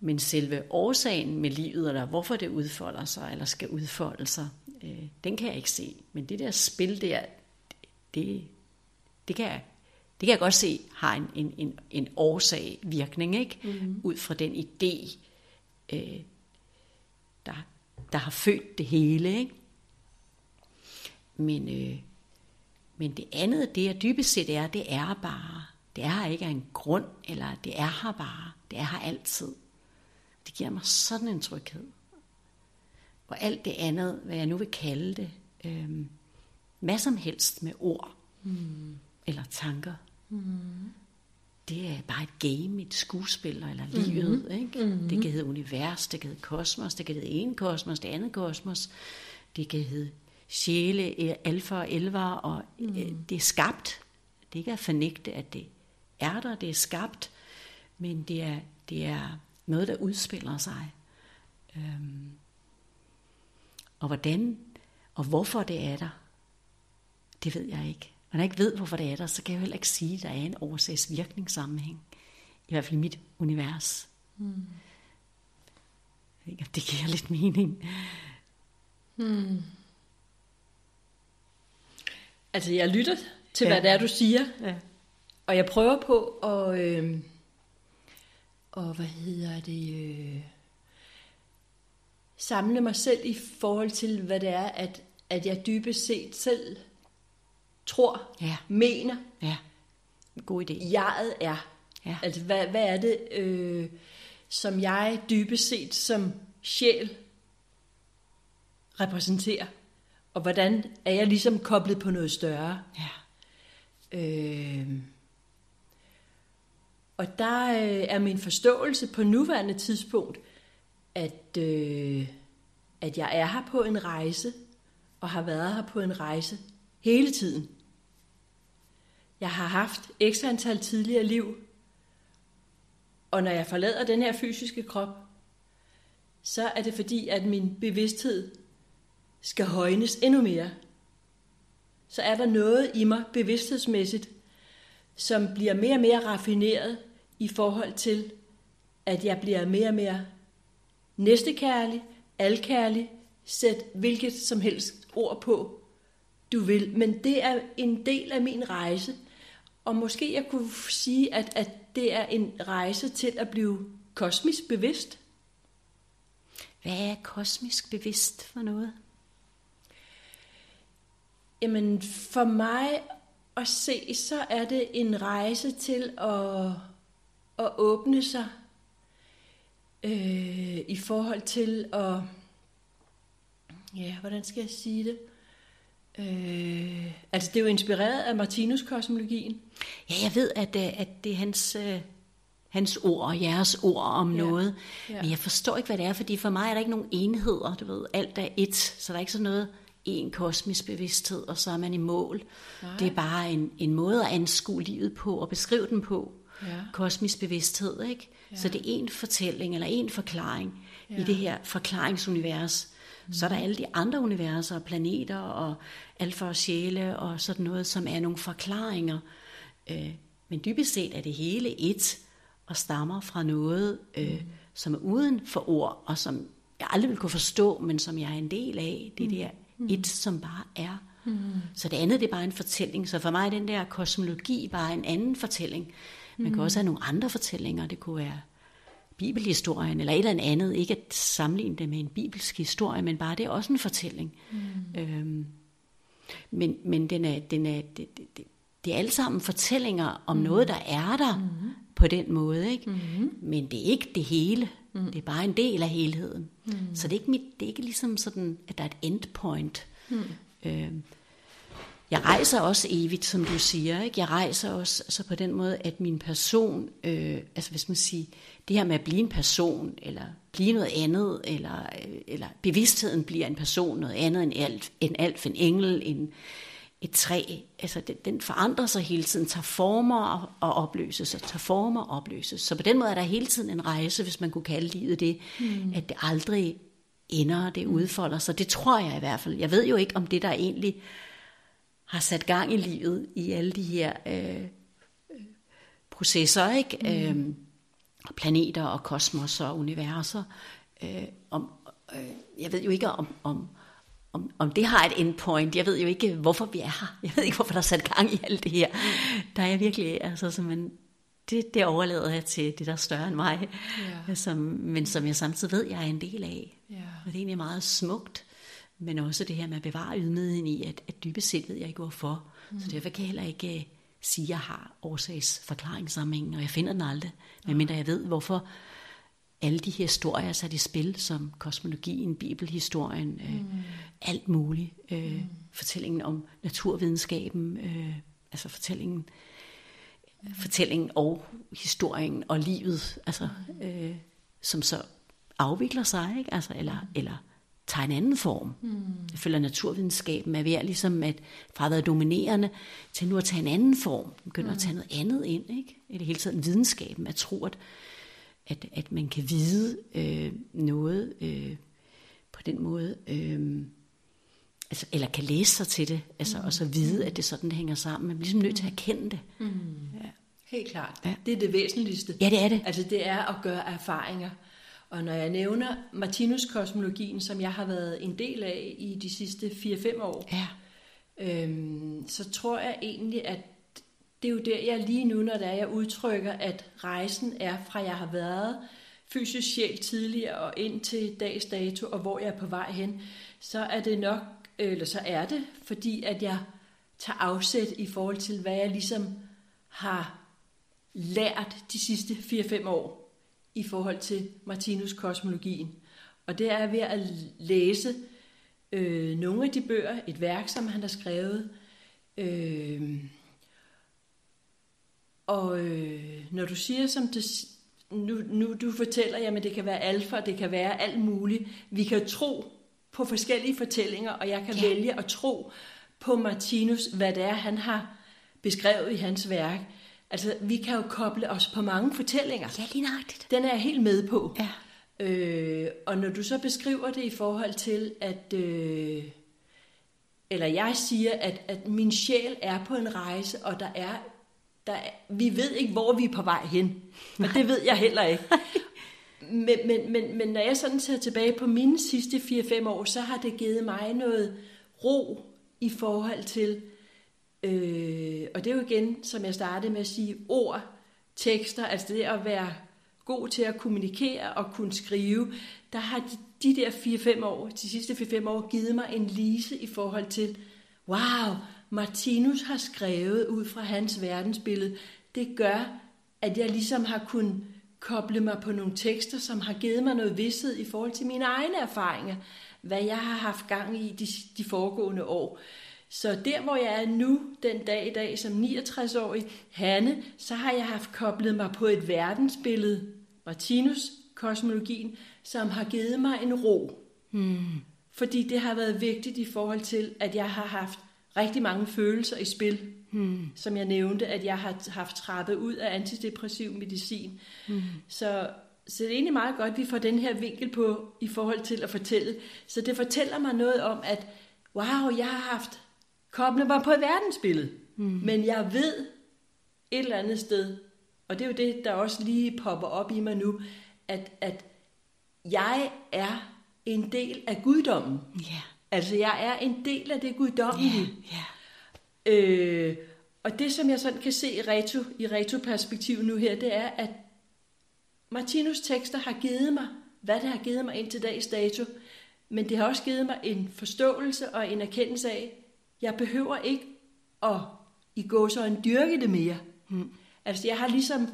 [SPEAKER 1] men selve årsagen med livet, eller hvorfor det udfolder sig, eller skal udfolde sig, øh, den kan jeg ikke se. Men det der spil der, det, det kan jeg det kan jeg godt se har en, en, en, en årsag virkning, ikke? Mm-hmm. Ud fra den idé, øh, der, der har født det hele, ikke? Men, øh, men det andet, det jeg dybest set er, det er bare, det er her ikke af en grund, eller det er her bare, det er her altid. Giver mig sådan en tryghed. Og alt det andet, hvad jeg nu vil kalde det, øh, hvad som helst med ord, mm. eller tanker, Mm. Det er bare et game, et skuespil eller livet. Mm-hmm. Ikke? Mm-hmm. Det kan hedde univers, det kan hedde kosmos, det kan hedde en kosmos, det andet kosmos. Det kan hedde sjæle, alfa og elva, og mm. øh, det er skabt. Det er ikke at fornægte, at det er der, det er skabt, men det er, det er noget, der udspiller sig. Øhm, og hvordan og hvorfor det er der, det ved jeg ikke. Når jeg ikke ved, hvorfor det er der, så kan jeg jo heller ikke sige, at der er en årsags-virkningssammenhæng. I hvert fald i mit univers. Mm. Jeg ikke, det giver lidt mening.
[SPEAKER 2] Hmm. Altså, jeg lytter til, ja. hvad det er, du siger. Ja. Og jeg prøver på at... Øh, og hvad hedder det... Øh, samle mig selv i forhold til, hvad det er, at, at jeg dybest set selv tror, ja. mener,
[SPEAKER 1] ja. God idé.
[SPEAKER 2] jeget er. Ja. Altså, hvad, hvad er det, øh, som jeg dybest set som sjæl repræsenterer? Og hvordan er jeg ligesom koblet på noget større?
[SPEAKER 1] Ja.
[SPEAKER 2] Øh, og der øh, er min forståelse på nuværende tidspunkt, at, øh, at jeg er her på en rejse, og har været her på en rejse hele tiden. Jeg har haft ekstra antal tidligere liv, og når jeg forlader den her fysiske krop, så er det fordi, at min bevidsthed skal højnes endnu mere. Så er der noget i mig bevidsthedsmæssigt, som bliver mere og mere raffineret i forhold til, at jeg bliver mere og mere næstekærlig, alkærlig, sæt hvilket som helst ord på, du vil. Men det er en del af min rejse, og måske jeg kunne sige, at, at det er en rejse til at blive kosmisk bevidst.
[SPEAKER 1] Hvad er kosmisk bevidst for noget?
[SPEAKER 2] Jamen, for mig at se, så er det en rejse til at, at åbne sig øh, i forhold til at, ja, hvordan skal jeg sige det? Øh, altså det er jo inspireret af Martinus kosmologien.
[SPEAKER 1] Ja, jeg ved, at, øh, at det er hans, øh, hans ord og jeres ord om ja. noget. Ja. Men jeg forstår ikke, hvad det er, fordi for mig er der ikke nogen enheder. Du ved, alt er et, så der er ikke sådan noget en kosmisk bevidsthed, og så er man i mål. Nej. Det er bare en, en måde at anskue livet på og beskrive den på. Ja. Kosmisk bevidsthed, ikke? Ja. Så det er en fortælling eller en forklaring ja. i det her forklaringsunivers. Mm. Så er der alle de andre universer, planeter og alfa og sjæle og sådan noget, som er nogle forklaringer. Øh, men dybest set er det hele et og stammer fra noget, øh, mm. som er uden for ord, og som jeg aldrig vil kunne forstå, men som jeg er en del af. Det mm. der mm. et, som bare er. Mm. Så det andet, det er bare en fortælling. Så for mig er den der kosmologi bare en anden fortælling. Man mm. kan også have nogle andre fortællinger. Det kunne være bibelhistorien eller et eller andet. Ikke at sammenligne det med en bibelsk historie, men bare det er også en fortælling. Mm. Øhm, men men den er, den er, det, det, det er alle sammen fortællinger om mm. noget, der er der mm. på den måde. Ikke? Mm. Men det er ikke det hele. Mm. Det er bare en del af helheden. Mm. Så det er, ikke mit, det er ikke ligesom sådan, at der er et endpoint. Mm. Øhm, jeg rejser også evigt, som du siger. Ikke? Jeg rejser også altså på den måde, at min person, øh, altså hvis man siger, det her med at blive en person, eller blive noget andet, eller, øh, eller bevidstheden bliver en person, noget andet end alt, en alf, en engel, en, et træ, altså den, den forandrer sig hele tiden, tager former og, og opløses, og tager former og opløses. Så på den måde er der hele tiden en rejse, hvis man kunne kalde livet det, mm. at det aldrig ender, det udfolder sig. Det tror jeg i hvert fald. Jeg ved jo ikke, om det der egentlig har sat gang i livet i alle de her øh, processer, ikke? Mm. Øh, planeter og kosmos og universer. Øh, om, øh, jeg ved jo ikke, om, om, om, om det har et endpoint. Jeg ved jo ikke, hvorfor vi er her. Jeg ved ikke, hvorfor der er sat gang i alt det her. Der er jeg virkelig, altså, som en, det, det overlader jeg til det, der er større end mig. Ja. Som, men som jeg samtidig ved, jeg er en del af. Ja. Og det er egentlig meget smukt. Men også det her med at bevare ydmygheden i, at, at dybest set ved jeg ikke hvorfor. Mm. Så derfor kan jeg heller ikke uh, sige, at jeg har årsagsforklaringssammenhængen, og jeg finder den aldrig. Medmindre jeg ved, hvorfor alle de historier er sat i spil, som kosmologien, bibelhistorien, øh, mm. alt muligt. Øh, mm. Fortællingen om naturvidenskaben, øh, altså fortællingen, mm. fortællingen og historien og livet, altså, mm. øh, som så afvikler sig, ikke? Altså, eller, mm. eller tager en anden form. Mm. Jeg føler, at naturvidenskaben er ved ligesom at fra at være dominerende til nu at tage en anden form. Begynder mm. at tage noget andet ind. Ikke? I det hele taget videnskaben. At tro, at, at, at man kan vide øh, noget øh, på den måde. Øh, altså, eller kan læse sig til det, altså, mm. og så vide, at det er sådan, det hænger sammen. Man bliver ligesom nødt til at erkende det. Mm.
[SPEAKER 2] Ja. Helt klart. Ja. Det er det væsentligste.
[SPEAKER 1] Ja, det er det.
[SPEAKER 2] Altså det er at gøre erfaringer. Og når jeg nævner Martinus kosmologien, som jeg har været en del af i de sidste 4-5 år,
[SPEAKER 1] ja.
[SPEAKER 2] øhm, så tror jeg egentlig, at det er jo der, jeg lige nu, når der jeg udtrykker, at rejsen er fra, jeg har været fysisk sjæl tidligere og ind til dags dato, og hvor jeg er på vej hen, så er det nok, eller så er det, fordi at jeg tager afsæt i forhold til, hvad jeg ligesom har lært de sidste 4-5 år i forhold til Martinus kosmologien. Og det er ved at læse øh, nogle af de bøger, et værk, som han har skrevet. Øh, og øh, når du siger, som det, nu, nu du fortæller, jamen det kan være alfa, det kan være alt muligt. Vi kan tro på forskellige fortællinger, og jeg kan ja. vælge at tro på Martinus, hvad det er, han har beskrevet i hans værk. Altså, vi kan jo koble os på mange fortællinger.
[SPEAKER 1] Ja, lige nøjagtigt.
[SPEAKER 2] Den er jeg helt med på.
[SPEAKER 1] Ja.
[SPEAKER 2] Øh, og når du så beskriver det i forhold til, at... Øh, eller jeg siger, at, at min sjæl er på en rejse, og der er, der er, vi ved ikke, hvor vi er på vej hen. Og det ved jeg heller ikke. Men, men, men, men når jeg sådan ser tilbage på mine sidste 4-5 år, så har det givet mig noget ro i forhold til, Øh, og det er jo igen, som jeg startede med at sige, ord, tekster, altså det at være god til at kommunikere og kunne skrive, der har de, de der 4-5 år, de sidste 4-5 år, givet mig en lise i forhold til, wow, Martinus har skrevet ud fra hans verdensbillede. Det gør, at jeg ligesom har kunnet koble mig på nogle tekster, som har givet mig noget vidsthed i forhold til mine egne erfaringer, hvad jeg har haft gang i de, de foregående år. Så der, hvor jeg er nu, den dag i dag, som 69-årig Hanne, så har jeg haft koblet mig på et verdensbillede, Martinus kosmologien, som har givet mig en ro.
[SPEAKER 1] Hmm.
[SPEAKER 2] Fordi det har været vigtigt i forhold til, at jeg har haft rigtig mange følelser i spil.
[SPEAKER 1] Hmm.
[SPEAKER 2] Som jeg nævnte, at jeg har haft trappet ud af antidepressiv medicin.
[SPEAKER 1] Hmm.
[SPEAKER 2] Så, så det er egentlig meget godt, at vi får den her vinkel på i forhold til at fortælle. Så det fortæller mig noget om, at wow, jeg har haft koble mig på et verdensbillede.
[SPEAKER 1] Mm.
[SPEAKER 2] Men jeg ved et eller andet sted, og det er jo det, der også lige popper op i mig nu, at, at jeg er en del af guddommen.
[SPEAKER 1] Yeah.
[SPEAKER 2] Altså, jeg er en del af det guddommelige.
[SPEAKER 1] Yeah.
[SPEAKER 2] Yeah. Øh, og det, som jeg sådan kan se i retro, i retro-perspektiv nu her, det er, at Martinus tekster har givet mig, hvad det har givet mig indtil dags dato, men det har også givet mig en forståelse og en erkendelse af, jeg behøver ikke at i gå så en dyrke det mere.
[SPEAKER 1] Mm.
[SPEAKER 2] Altså jeg har ligesom,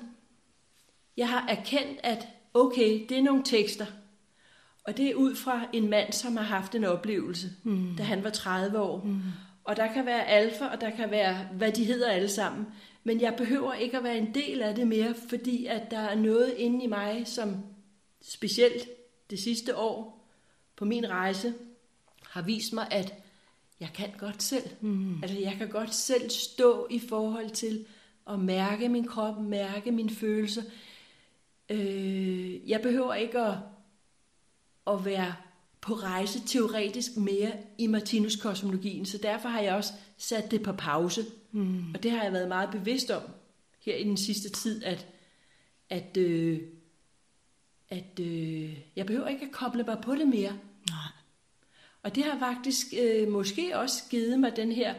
[SPEAKER 2] jeg har erkendt, at okay, det er nogle tekster, og det er ud fra en mand, som har haft en oplevelse,
[SPEAKER 1] mm.
[SPEAKER 2] da han var 30 år.
[SPEAKER 1] Mm.
[SPEAKER 2] Og der kan være alfa, og der kan være, hvad de hedder alle sammen. Men jeg behøver ikke at være en del af det mere, fordi at der er noget inde i mig, som specielt det sidste år på min rejse har vist mig, at jeg kan godt selv.
[SPEAKER 1] Mm.
[SPEAKER 2] Altså jeg kan godt selv stå i forhold til at mærke min krop, mærke mine følelser. Øh, jeg behøver ikke at, at være på rejse teoretisk mere i Martinus kosmologien, så derfor har jeg også sat det på pause.
[SPEAKER 1] Mm.
[SPEAKER 2] Og det har jeg været meget bevidst om her i den sidste tid, at, at, øh, at øh, jeg behøver ikke at koble mig på det mere.
[SPEAKER 1] Nej.
[SPEAKER 2] Og det har faktisk øh, måske også givet mig den her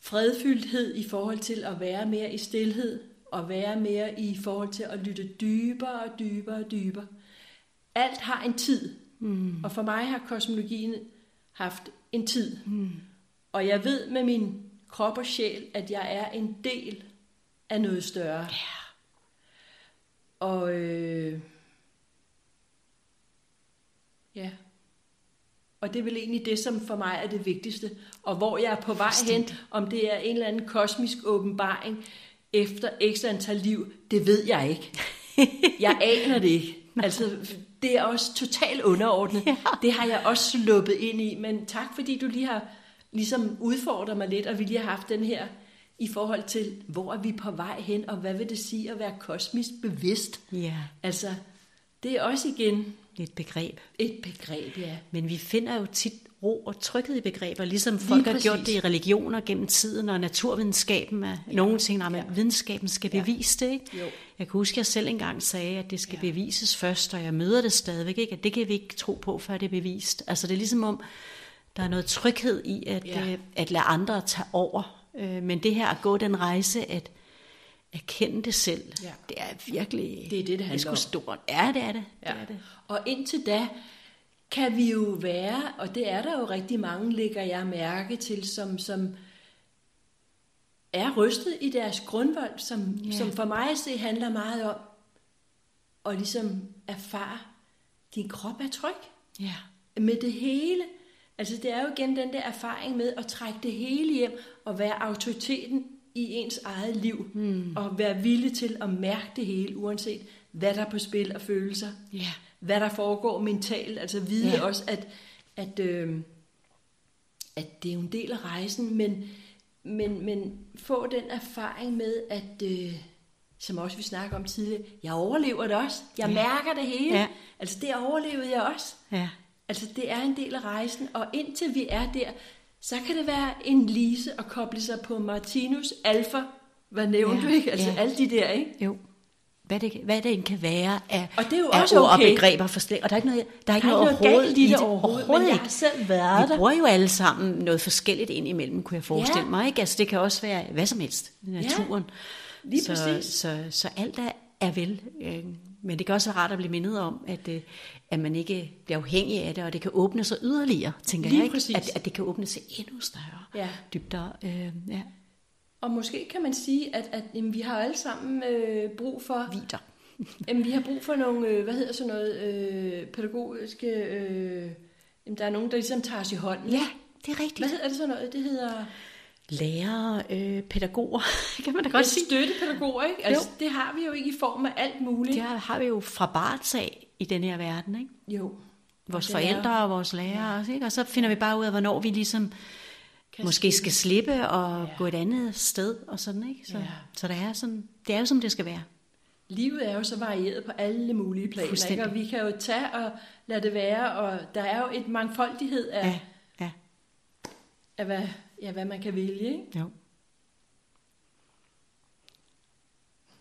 [SPEAKER 2] fredfyldthed i forhold til at være mere i stillhed, og være mere i forhold til at lytte dybere og dybere og dybere. Alt har en tid,
[SPEAKER 1] mm.
[SPEAKER 2] og for mig har kosmologien haft en tid.
[SPEAKER 1] Mm.
[SPEAKER 2] Og jeg ved med min krop og sjæl, at jeg er en del af noget større.
[SPEAKER 1] Ja.
[SPEAKER 2] Og øh, ja. Og det er vel egentlig det, som for mig er det vigtigste. Og hvor jeg er på vej hen, om det er en eller anden kosmisk åbenbaring efter ekstra antal liv, det ved jeg ikke. Jeg aner det ikke. Altså, det er også totalt underordnet.
[SPEAKER 1] Ja.
[SPEAKER 2] Det har jeg også sluppet ind i. Men tak, fordi du lige har ligesom udfordret mig lidt, og vi lige har haft den her i forhold til, hvor er vi på vej hen, og hvad vil det sige at være kosmisk bevidst?
[SPEAKER 1] Ja.
[SPEAKER 2] Altså, Det er også igen
[SPEAKER 1] Et begreb.
[SPEAKER 2] et begreb, ja.
[SPEAKER 1] Men vi finder jo tit ro og tryghed i begreber, ligesom folk har gjort
[SPEAKER 2] præcis.
[SPEAKER 1] det i religioner gennem tiden, og naturvidenskaben er ja. nogle ting, men
[SPEAKER 2] Ja.
[SPEAKER 1] videnskaben skal bevise det. Ikke?
[SPEAKER 2] Jo.
[SPEAKER 1] Jeg kan huske, at jeg selv engang sagde, at det skal
[SPEAKER 2] Ja.
[SPEAKER 1] ja. bevises først, og jeg møder det stadigvæk ikke, at det kan vi ikke tro på, før det er bevist. Altså det er ligesom om, der er noget tryghed i at,
[SPEAKER 2] Ja.
[SPEAKER 1] ja. at lade andre tage over. Øh, Men det her at gå den rejse, at erkende det selv,
[SPEAKER 2] Ja.
[SPEAKER 1] det er virkelig...
[SPEAKER 2] Det er det, det
[SPEAKER 1] det er
[SPEAKER 2] handler
[SPEAKER 1] sgu
[SPEAKER 2] om.
[SPEAKER 1] stort. Ja, det er det.
[SPEAKER 2] Ja.
[SPEAKER 1] det, er det.
[SPEAKER 2] Og indtil da kan vi jo være, og det er der jo rigtig mange, lægger jeg mærke til, som, som er rystet i deres grundvold, som,
[SPEAKER 1] Ja.
[SPEAKER 2] som for mig at se handler meget om at ligesom erfare, din krop er tryg
[SPEAKER 1] Ja.
[SPEAKER 2] med det hele. Altså det er jo igen den der erfaring med at trække det hele hjem og være autoriteten i ens eget liv. Mm. Og være villig til at mærke det hele, uanset hvad der er på spil og følelser.
[SPEAKER 1] Ja.
[SPEAKER 2] Hvad der foregår mentalt. Altså vide ja. Også, at, at, øh, at det er en del af rejsen, men, men, men få den erfaring med, at... Øh, som også vi snakker om tidligere, jeg overlever det også. Jeg
[SPEAKER 1] Ja.
[SPEAKER 2] mærker det hele.
[SPEAKER 1] Ja.
[SPEAKER 2] Altså det overlevede jeg også.
[SPEAKER 1] Ja.
[SPEAKER 2] Altså, det er en del af rejsen, og indtil vi er der, så kan det være en lise at koble sig på Martinus Alfa, hvad nævnte
[SPEAKER 1] Ja,
[SPEAKER 2] du, ikke? Altså
[SPEAKER 1] ja.
[SPEAKER 2] alle de der, ikke?
[SPEAKER 1] Jo. Hvad det, hvad det kan være af,
[SPEAKER 2] Og det er jo
[SPEAKER 1] af
[SPEAKER 2] også
[SPEAKER 1] ord
[SPEAKER 2] okay.
[SPEAKER 1] og begreber for slet, og der er ikke noget, der er ikke
[SPEAKER 2] Der er
[SPEAKER 1] noget,
[SPEAKER 2] noget galt i det
[SPEAKER 1] det.
[SPEAKER 2] overhovedet, men jeg har selv været
[SPEAKER 1] Vi
[SPEAKER 2] der.
[SPEAKER 1] bruger jo alle sammen noget forskelligt ind imellem, kunne jeg forestille
[SPEAKER 2] Ja.
[SPEAKER 1] mig. Ikke? Altså, det kan også være hvad som helst i naturen.
[SPEAKER 2] lige
[SPEAKER 1] så,
[SPEAKER 2] præcis.
[SPEAKER 1] Så, så alt er, er vel. Øh, men det kan også være rart at blive mindet om, at, øh, at man ikke bliver afhængig af det, og det kan åbne sig yderligere, tænker
[SPEAKER 2] Lige
[SPEAKER 1] jeg. Ikke?
[SPEAKER 2] præcis.
[SPEAKER 1] At, at det kan åbne sig endnu større
[SPEAKER 2] Ja.
[SPEAKER 1] dybder. Øh, ja.
[SPEAKER 2] Og måske kan man sige, at, at jamen, vi har alle sammen øh, brug for,
[SPEAKER 1] Vider.
[SPEAKER 2] jamen, vi har brug for nogle, øh, hvad hedder sådan noget, øh, pædagogiske, øh, jamen, der er nogen, der ligesom tager os i hånden.
[SPEAKER 1] Ja, det er rigtigt.
[SPEAKER 2] Hvad hedder det sådan noget? Det hedder
[SPEAKER 1] Lærere, øh, pædagoger, kan man da
[SPEAKER 2] godt
[SPEAKER 1] sige.
[SPEAKER 2] støttepædagoger, ikke? Altså, det har vi jo ikke i form af alt muligt.
[SPEAKER 1] Det har vi jo fra barns af i den her verden, ikke?
[SPEAKER 2] Jo.
[SPEAKER 1] Vores forældre og vores lærere også, ikke? Og så finder vi bare ud af, hvornår vi ligesom
[SPEAKER 2] Kan
[SPEAKER 1] måske skal slippe og
[SPEAKER 2] Ja.
[SPEAKER 1] gå et andet sted og sådan, ikke? Så,
[SPEAKER 2] Ja.
[SPEAKER 1] så det er sådan, det er jo som det skal være.
[SPEAKER 2] Livet er jo så varieret på alle mulige planer, ikke? Og vi kan jo tage og lade det være, og der er jo et mangfoldighed af,
[SPEAKER 1] Ja, ja,
[SPEAKER 2] af hvad, ja, hvad man kan vælge. Ikke?
[SPEAKER 1] jo.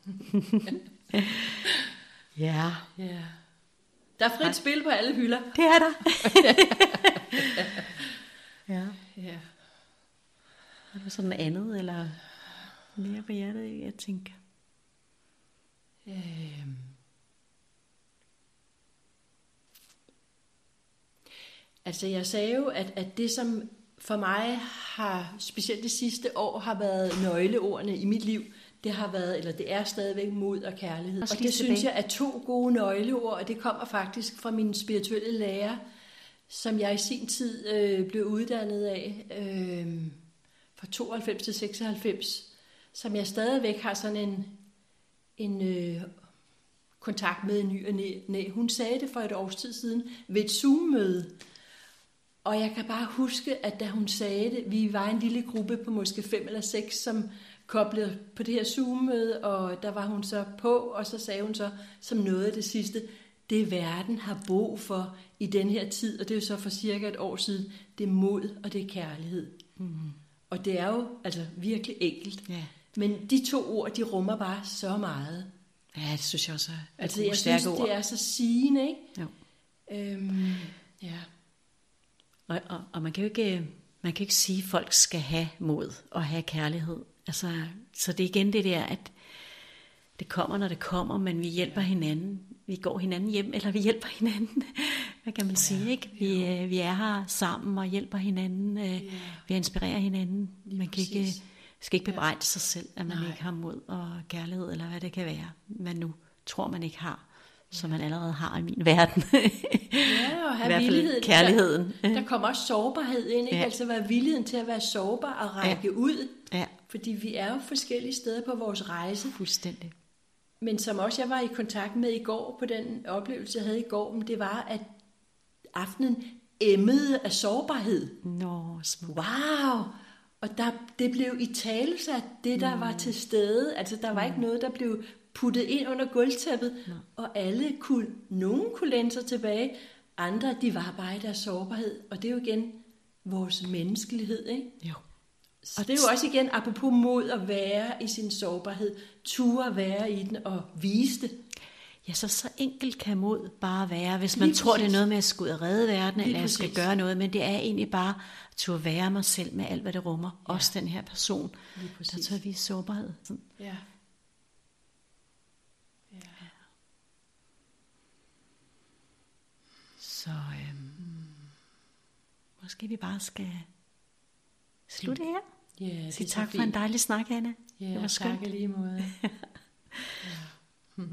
[SPEAKER 1] ja,
[SPEAKER 2] Ja. Der er frit spil på alle hylder.
[SPEAKER 1] det er der. ja.
[SPEAKER 2] Ja.
[SPEAKER 1] Er der sådan andet, eller mere på hjertet, jeg tænker?
[SPEAKER 2] Øhm. Altså jeg sagde jo, at, at det som for mig har, specielt det sidste år, har været nøgleordene i mit liv, det har været, eller det er stadigvæk mod og kærlighed. Og
[SPEAKER 1] lige
[SPEAKER 2] det synes jeg er to gode nøgleord, og det kommer faktisk fra min spirituelle lærer, som jeg i sin tid øh, blev uddannet af, øh, fra 92 til 96, som jeg stadigvæk har sådan en, en øh, kontakt med i ny og næ, næ. Hun sagde det for et års tid siden ved et Zoom-møde. Og jeg kan bare huske, at da hun sagde det, vi var en lille gruppe på måske fem eller seks, som koblede på det her Zoom-møde, og der var hun så på, og så sagde hun så, som noget af det sidste, det verden har brug for i den her tid, og det er jo så for cirka et år siden, det er mod og det er kærlighed. Mm. Og det er jo altså virkelig enkelt.
[SPEAKER 1] Ja.
[SPEAKER 2] Men de to ord, de rummer bare så meget.
[SPEAKER 1] Ja, det synes jeg også er
[SPEAKER 2] Altså, jeg synes,
[SPEAKER 1] ord.
[SPEAKER 2] det er så sigende, ikke?
[SPEAKER 1] Jo.
[SPEAKER 2] Øhm, ja.
[SPEAKER 1] Og, og, og man kan jo ikke, man kan ikke sige, at folk skal have mod og have kærlighed. Altså, så det er igen det der, at det kommer, når det kommer, men vi hjælper hinanden. Vi går hinanden hjem, eller vi hjælper hinanden. Hvad kan man ja, sige, ikke? Vi, øh, vi er her sammen og hjælper hinanden. Øh, Vi inspirerer hinanden. Man kan ikke, skal ikke bebrejde sig selv, at man
[SPEAKER 2] Nej.
[SPEAKER 1] ikke har mod og kærlighed, eller hvad det kan være, man nu tror, man ikke har, som man allerede har i min verden.
[SPEAKER 2] Ja, og
[SPEAKER 1] I
[SPEAKER 2] have
[SPEAKER 1] hvert fald
[SPEAKER 2] villigheden.
[SPEAKER 1] kærligheden.
[SPEAKER 2] Der, der kommer også sårbarhed ind, ikke?
[SPEAKER 1] Ja.
[SPEAKER 2] Ja. Altså være villigheden til at være sårbar og række ja. ud.
[SPEAKER 1] ja,
[SPEAKER 2] Fordi vi er jo forskellige steder på vores rejse.
[SPEAKER 1] fuldstændig.
[SPEAKER 2] Men som også jeg var i kontakt med i går, på den oplevelse, jeg havde i går, men det var, at aftenen emmede af sårbarhed.
[SPEAKER 1] Nå, smukt.
[SPEAKER 2] Wow! Og der, det blev i talesat, det der mm. var til stede. Altså, der var ikke noget, der blev puttet ind under gulvtæppet,
[SPEAKER 1] Nå.
[SPEAKER 2] og alle kunne, nogen kunne læne sig tilbage, andre de var bare i deres sårbarhed, og det er jo igen vores menneskelighed, ikke?
[SPEAKER 1] Jo.
[SPEAKER 2] Så det er jo også igen, apropos mod at være i sin sårbarhed, ture at være i den og vise det.
[SPEAKER 1] Ja, så så enkelt kan mod bare være, hvis
[SPEAKER 2] Lige
[SPEAKER 1] man tror, det er
[SPEAKER 2] præcis.
[SPEAKER 1] noget med at ud og redde verden,
[SPEAKER 2] Lige
[SPEAKER 1] eller jeg skal
[SPEAKER 2] præcis.
[SPEAKER 1] gøre noget, men det er egentlig bare at turde være mig selv med alt, hvad det rummer. Ja. Også den her person,
[SPEAKER 2] Lige
[SPEAKER 1] der
[SPEAKER 2] præcis.
[SPEAKER 1] tør vise sårbarhed. Sådan.
[SPEAKER 2] Ja. ja.
[SPEAKER 1] Så øhm, måske vi bare skal slutte her.
[SPEAKER 2] Er så
[SPEAKER 1] tak for en
[SPEAKER 2] fint.
[SPEAKER 1] dejlig snak, Anna.
[SPEAKER 2] Ja,
[SPEAKER 1] det var
[SPEAKER 2] tak
[SPEAKER 1] skønt.
[SPEAKER 2] i lige måde. ja.